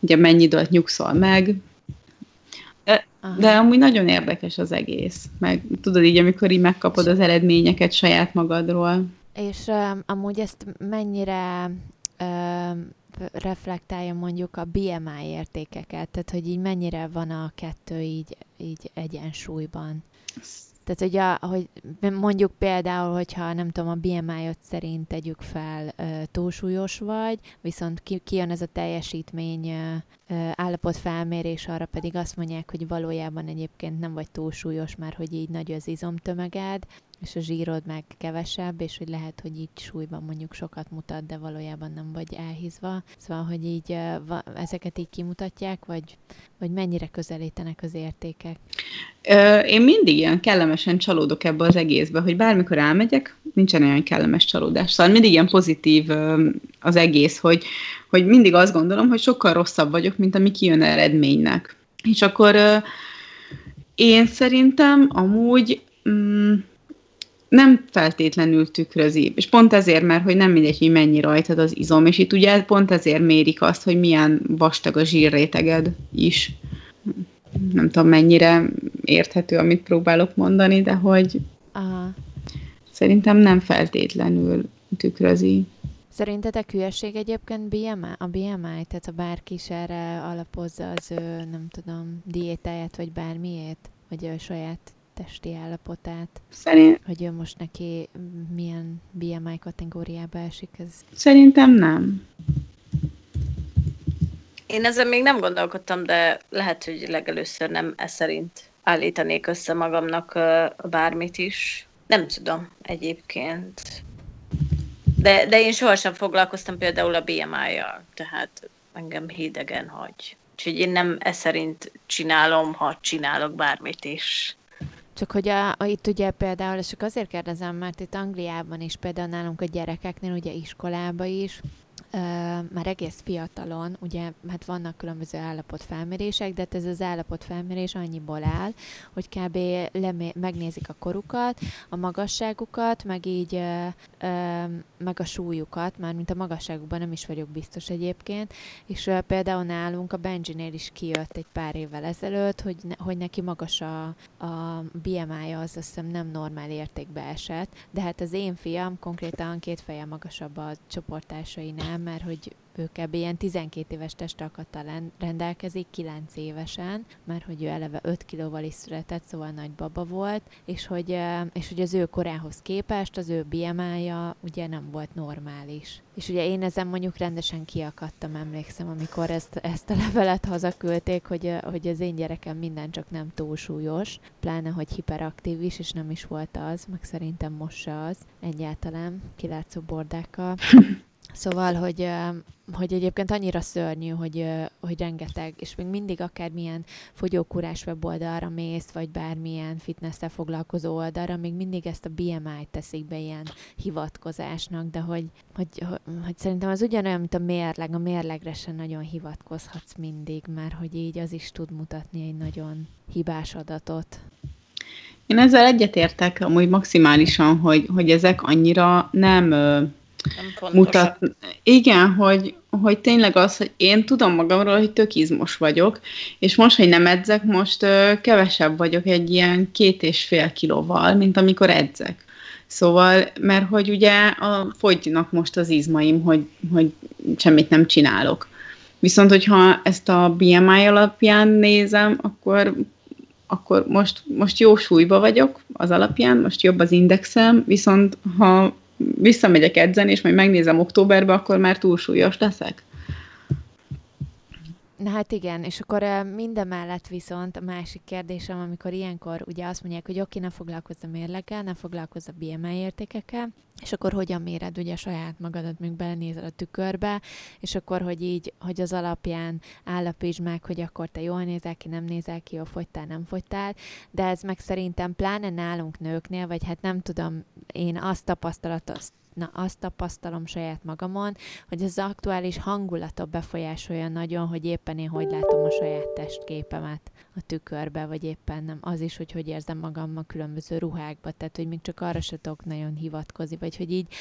ugye mennyi időt nyugszol meg, de, de amúgy nagyon érdekes az egész. Meg tudod így, amikor így megkapod az eredményeket saját magadról. És um, amúgy ezt mennyire um, reflektálja mondjuk a BMI értékeket, tehát hogy így mennyire van a kettő így, így egyensúlyban? Tehát, hogy, a, hogy mondjuk például, hogyha nem tudom, a BMI-ot szerint tegyük fel, túlsúlyos vagy, viszont ki, kijön ez a teljesítmény állapot felmérés, arra pedig azt mondják, hogy valójában egyébként nem vagy túlsúlyos, már hogy így nagy az izomtömeged, és a zsírod meg kevesebb, és hogy lehet, hogy így súlyban mondjuk sokat mutat, de valójában nem vagy elhízva. Szóval, hogy így ezeket így kimutatják, vagy, vagy mennyire közelítenek az értékek? Én mindig ilyen kellemesen csalódok ebbe az egészbe, hogy bármikor elmegyek, nincsen olyan kellemes csalódás. Szóval mindig ilyen pozitív az egész, hogy, hogy mindig azt gondolom, hogy sokkal rosszabb vagyok, mint ami kijön eredménynek. És akkor én szerintem amúgy mm, nem feltétlenül tükrözi. És pont ezért, mert hogy nem mindegy, hogy mennyi rajtad az izom, és itt ugye pont ezért mérik azt, hogy milyen vastag a zsírréteged is. Nem tudom, mennyire érthető, amit próbálok mondani, de hogy Aha. szerintem nem feltétlenül tükrözi. Szerintetek hülyeség egyébként BMI, a BMI? Tehát ha bárki is erre alapozza az ő, nem tudom, diétáját, vagy bármiét? Vagy a saját testi állapotát? Szerint... Hogy ő most neki milyen BMI kategóriába esik? Ez... Szerintem nem. Én ezzel még nem gondolkodtam, de lehet, hogy legelőször nem ez szerint állítanék össze magamnak bármit is. Nem tudom egyébként. De, de én sohasem foglalkoztam például a BMI-jal, tehát engem hidegen hagy. Úgyhogy én nem ez szerint csinálom, ha csinálok bármit is. Csak hogy a, a, itt ugye például, és csak azért kérdezem, mert itt Angliában is például nálunk a gyerekeknél, ugye iskolába is, már egész fiatalon, ugye hát vannak különböző állapotfelmérések, de hát ez az állapotfelmérés annyiból áll, hogy kb. Lemé- megnézik a korukat, a magasságukat, meg így ö, ö, meg a súlyukat, már mint a magasságukban nem is vagyok biztos egyébként, és ö, például nálunk a Benjinél is kijött egy pár évvel ezelőtt, hogy, ne, hogy neki magas a, a BMI-ja, az azt hiszem nem normál értékbe esett, de hát az én fiam konkrétan két feje magasabb a csoportársainál, mert hogy ő kb. ilyen 12 éves testalkattal rendelkezik, 9 évesen, mert hogy ő eleve 5 kilóval is született, szóval nagy baba volt, és hogy, és hogy az ő korához képest az ő BMI-ja ugye nem volt normális. És ugye én ezen mondjuk rendesen kiakadtam, emlékszem, amikor ezt, ezt a levelet hazaküldték, hogy, hogy az én gyerekem minden csak nem túlsúlyos, pláne, hogy hiperaktív is, és nem is volt az, meg szerintem most se az, egyáltalán kilátszó bordákkal. Szóval, hogy, hogy egyébként annyira szörnyű, hogy, hogy rengeteg, és még mindig akármilyen fogyókúrás weboldalra mész, vagy bármilyen fitness foglalkozó oldalra, még mindig ezt a BMI-t teszik be ilyen hivatkozásnak, de hogy, hogy, hogy, hogy szerintem az ugyanolyan, mint a mérleg, a mérlegre sem nagyon hivatkozhatsz mindig, mert hogy így az is tud mutatni egy nagyon hibás adatot. Én ezzel egyetértek amúgy maximálisan, hogy, hogy ezek annyira nem mutat. Igen, hogy, hogy tényleg az, hogy én tudom magamról, hogy tök izmos vagyok, és most, hogy nem edzek, most ö, kevesebb vagyok egy ilyen két és fél kilóval, mint amikor edzek. Szóval, mert hogy ugye a, fogynak most az izmaim, hogy, hogy semmit nem csinálok. Viszont, hogyha ezt a BMI alapján nézem, akkor akkor most, most jó súlyba vagyok az alapján, most jobb az indexem, viszont ha visszamegyek edzeni, és majd megnézem októberben, akkor már túlsúlyos leszek. Na hát igen, és akkor mindemellett viszont a másik kérdésem, amikor ilyenkor ugye azt mondják, hogy oké, ne foglalkozz a mérleggel, ne foglalkozz a BMI értékekkel, és akkor hogyan méred ugye saját magadat, még belenézel a tükörbe, és akkor, hogy így, hogy az alapján állapítsd meg, hogy akkor te jól nézel ki, nem nézel ki, jól fogytál, nem fogytál, de ez meg szerintem pláne nálunk nőknél, vagy hát nem tudom, én azt tapasztalatot, na azt tapasztalom saját magamon, hogy az aktuális hangulatot befolyásolja nagyon, hogy éppen én hogy látom a saját testképemet a tükörbe, vagy éppen nem. Az is, hogy hogy érzem magam a különböző ruhákba, tehát hogy még csak arra se tudok nagyon hivatkozni, vagy hogy így,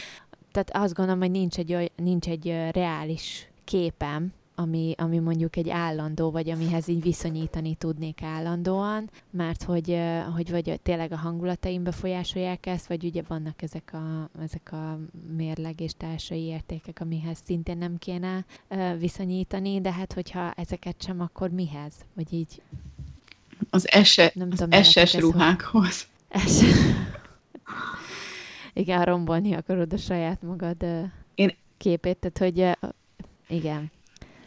tehát azt gondolom, hogy nincs egy, nincs egy reális képem ami, ami mondjuk egy állandó, vagy amihez így viszonyítani tudnék állandóan, mert hogy, hogy vagy tényleg a hangulataim befolyásolják ezt, vagy ugye vannak ezek a, ezek a mérleg és társai értékek, amihez szintén nem kéne viszonyítani, de hát hogyha ezeket sem, akkor mihez? Vagy így... Az, ese, nem az tudom, SS ruhákhoz. Es... Igen, rombolni akarod a saját magad Én... képét, tehát hogy igen.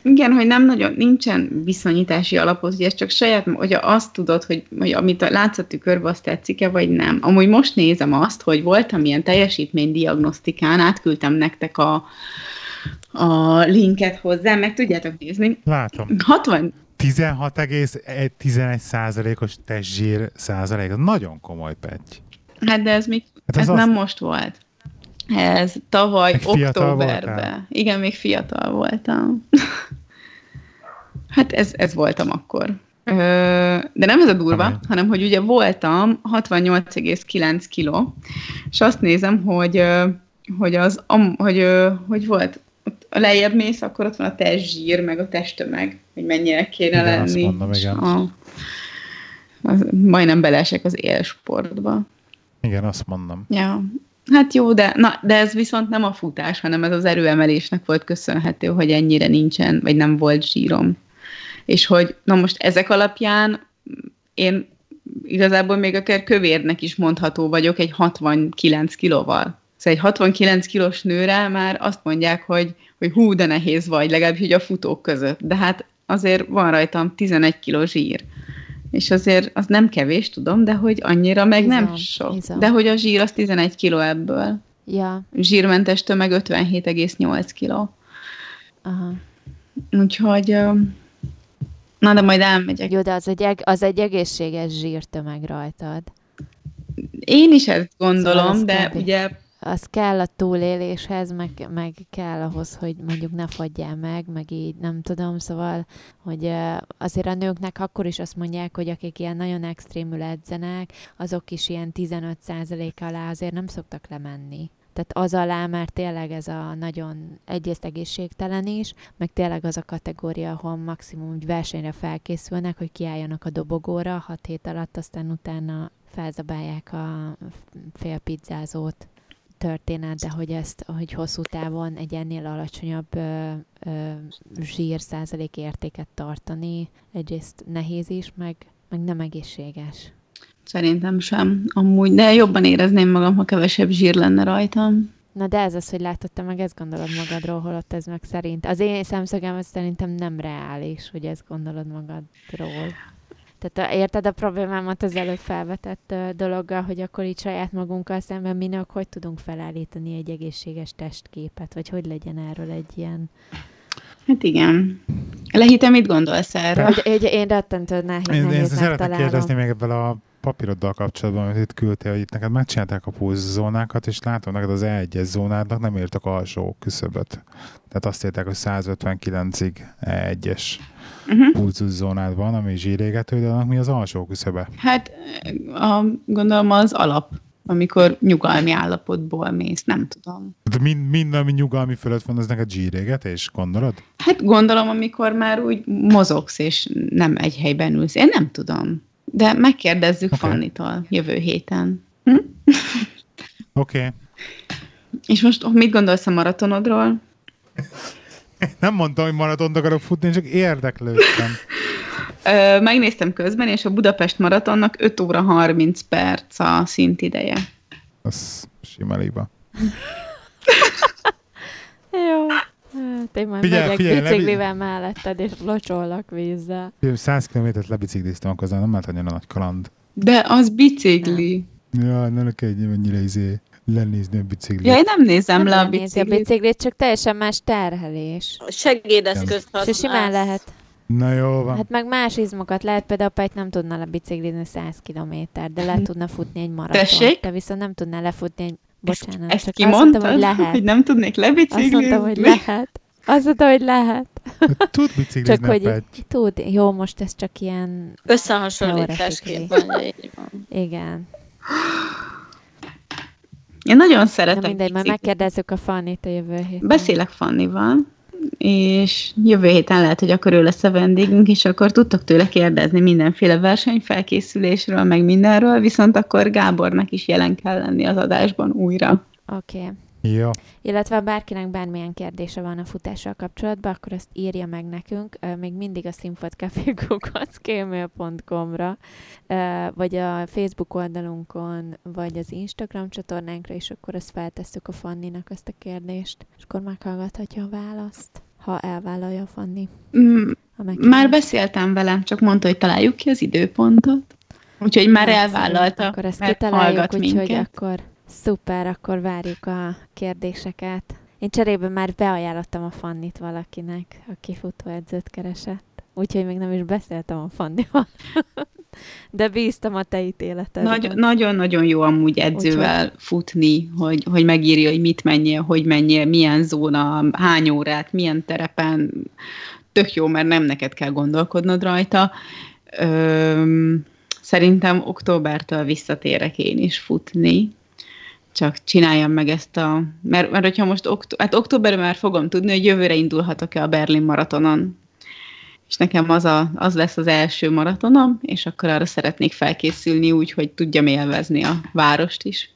Igen, hogy nem nagyon, nincsen viszonyítási alapot, hogy ez csak saját, hogy azt tudod, hogy, hogy amit látsz a tükörbe, azt tetszik-e, vagy nem. Amúgy most nézem azt, hogy voltam ilyen teljesítménydiagnosztikán, átküldtem nektek a, a linket hozzá, meg tudjátok nézni. Látom. 60, 16,11 százalékos testzsír százalék. Nagyon komoly petty. Hát de ez még, hát ez, ez nem most volt. Ez tavaly még októberben. Igen, még fiatal voltam. hát ez, ez voltam akkor. De nem ez a durva, Amen. hanem hogy ugye voltam 68,9 kiló, és azt nézem, hogy, hogy az, hogy, hogy volt a lejjebb mész, akkor ott van a testzsír, meg a testtömeg, hogy mennyire kéne igen, lenni. Azt mondom, igen. A, az, majdnem beleesek az élsportba. Igen, azt mondom. Ja, Hát jó, de, na, de ez viszont nem a futás, hanem ez az erőemelésnek volt köszönhető, hogy ennyire nincsen, vagy nem volt zsírom. És hogy, na most ezek alapján én igazából még akár kövérnek is mondható vagyok egy 69 kilóval. Szóval egy 69 kilós nőre már azt mondják, hogy, hogy hú, de nehéz vagy, legalábbis hogy a futók között. De hát azért van rajtam 11 kiló zsír és azért az nem kevés, tudom, de hogy annyira meg izom, nem sok. Izom. De hogy a zsír az 11 kiló ebből. Ja. Zsírmentes tömeg 57,8 kiló. Aha. Úgyhogy, na de majd elmegyek. Jó, de az egy, az egy egészséges zsírtömeg rajtad. Én is ezt gondolom, szóval de ugye az kell a túléléshez, meg, meg kell ahhoz, hogy mondjuk ne fagyjál meg, meg így nem tudom, szóval, hogy azért a nőknek akkor is azt mondják, hogy akik ilyen nagyon extrémül edzenek, azok is ilyen 15% alá azért nem szoktak lemenni. Tehát az alá már tényleg ez a nagyon egyrészt egészségtelen is, meg tényleg az a kategória, ahol maximum versenyre felkészülnek, hogy kiálljanak a dobogóra hat hét alatt, aztán utána felzabálják a fél pizzázót történet, de hogy ezt, hogy hosszú távon egy ennél alacsonyabb ö, ö, zsír százalék értéket tartani, egyrészt nehéz is, meg, meg nem egészséges. Szerintem sem, amúgy, de jobban érezném magam, ha kevesebb zsír lenne rajtam. Na de ez az, hogy látod, te meg ezt gondolod magadról, holott ez meg szerint. Az én szemszögem ez szerintem nem reális, hogy ezt gondolod magadról. Tehát a, érted a problémámat az előbb felvetett dologgal, hogy akkor így saját magunkkal szemben mi nők hogy tudunk felállítani egy egészséges testképet, vagy hogy legyen erről egy ilyen... Hát igen. Lehi, te mit gondolsz erről? Hogy, hogy én rettentő nehéz, Én, én szeretnék találom. kérdezni még ebből a papíroddal kapcsolatban, amit itt küldtél, hogy itt neked megcsinálták a pulszónákat, és látom neked az E1-es zónádnak nem írtak alsó küszöböt. Tehát azt írták, hogy 159-ig E1-es Uh-huh. pulzuszónád van, ami zsírégető, de annak mi az alsó küszöbe? Hát a, gondolom az alap, amikor nyugalmi állapotból mész, nem tudom. De mind, minden, ami nyugalmi fölött van, az neked zsírégetés, gondolod? Hát gondolom, amikor már úgy mozogsz, és nem egy helyben ülsz. Én nem tudom. De megkérdezzük okay. Fannitól jövő héten. Hm? Oké. Okay. És most mit gondolsz a maratonodról? Nem mondtam, hogy maratont akarok futni, csak érdeklődtem. Ö, megnéztem közben, és a Budapest maratonnak 5 óra 30 perc a szintideje. Az sima liba. Jó. Hát én majd Figyelj, megyek figyelj, biciklivel melletted, és locsolok vízzel. 100 kilométert lebicikliztem, akkor nem lehet annyira nagy kaland. De az bicikli. Ja, ne kell egy mennyire izé lenézni a biciklit. Ja, én nem nézem Nem le a nézi a biciklit. biciklit, csak teljesen más terhelés. Segédeszközt És használsz. simán lehet. Na jó van. Hát meg más izmokat lehet, például Pety nem tudna lebiciklizni 100 kilométer, de le tudna futni egy maraton. Tessék? Te viszont nem tudnál lefutni egy... Bocsánat, Ezt csak ki azt mondtam, hogy lehet. hogy nem tudnék Azt lebiciklizni? mondtam, hogy lehet. Azt mondtam, hogy lehet. Tud biciklizni Csak hogy tud, jó, most ez csak ilyen, Összehasonlításként mondja, így van. igen. Én nagyon Na szeretek mindegy, majd megkérdezzük a Fannit a jövő héten. Beszélek Fannival, és jövő héten lehet, hogy akkor ő lesz a vendégünk, és akkor tudtok tőle kérdezni mindenféle versenyfelkészülésről, meg mindenről, viszont akkor Gábornak is jelen kell lenni az adásban újra. Oké. Okay. Jó. Illetve ha bárkinek bármilyen kérdése van a futással kapcsolatban, akkor azt írja meg nekünk, még mindig a színpadcafé.gmail.com-ra, ö, vagy a Facebook oldalunkon, vagy az Instagram csatornánkra, és akkor azt feltesszük a Fanninak azt a kérdést, és akkor meghallgathatja a választ, ha elvállalja a Fanni. Mm, A Már beszéltem vele, csak mondta, hogy találjuk ki az időpontot. Úgyhogy már elvállalta, Akkor ezt mert kitaláljuk, hallgat úgyhogy minket. akkor szuper, akkor várjuk a kérdéseket. Én cserébe már beajánlottam a Fannit valakinek, aki futóedzőt keresett. Úgyhogy még nem is beszéltem a Fannival. De bíztam a te ítéletedben. Nagy, nagyon-nagyon jó amúgy edzővel Úgyhogy- futni, hogy, hogy megírja, hogy mit menjél, hogy menjél, milyen zóna, hány órát, milyen terepen. Tök jó, mert nem neked kell gondolkodnod rajta. Öm, szerintem októbertől visszatérek én is futni. Csak csináljam meg ezt a... Mert, mert hogyha most októ, hát októberben már fogom tudni, hogy jövőre indulhatok-e a Berlin maratonon. És nekem az, a, az lesz az első maratonom, és akkor arra szeretnék felkészülni úgy, hogy tudjam élvezni a várost is.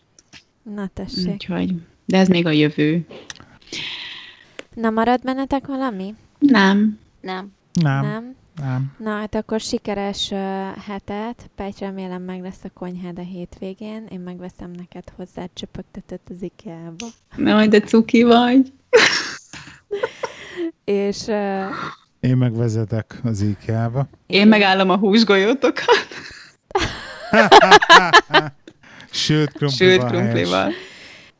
Na tessék. Úgyhogy, de ez még a jövő. Na marad bennetek valami? Nem. Nem. Nem. Nem? Nem. Na hát akkor sikeres uh, hetet. Pety, remélem meg lesz a konyhád a hétvégén. Én megveszem neked hozzá csöpögtetett az IKEA-ba. Majd de cuki vagy. És uh, Én megvezetek az IKEA-ba. Én megállom a húsgolyótokat. Sőt, krumplival. Sőt, helyes. krumplival.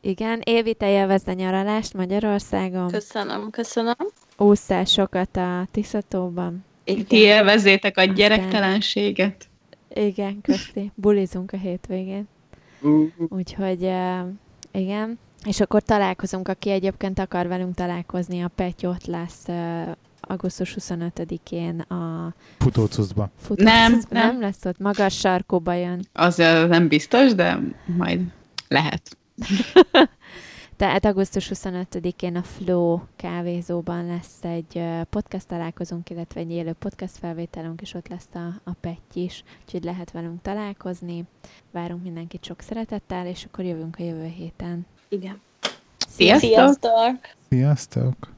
Igen, Évi, te élvezd a nyaralást Magyarországon. Köszönöm, köszönöm. Ússzál sokat a Tiszatóban. Ti élvezzétek a gyerektelenséget. Igen, köszi. Bulizunk a hétvégén. Úgyhogy uh, igen. És akkor találkozunk, aki egyébként akar velünk találkozni, a Petty ott lesz uh, augusztus 25-én a Futócuszba. futás. Nem, nem. nem. lesz ott, magas sarkóba jön. Az nem biztos, de majd lehet. Tehát augusztus 25-én a Flow kávézóban lesz egy podcast találkozunk, illetve egy élő podcast felvételünk, és ott lesz a, a Petty is, úgyhogy lehet velünk találkozni. Várunk mindenkit sok szeretettel, és akkor jövünk a jövő héten. Igen. Sziasztok! Sziasztok! Sziasztok!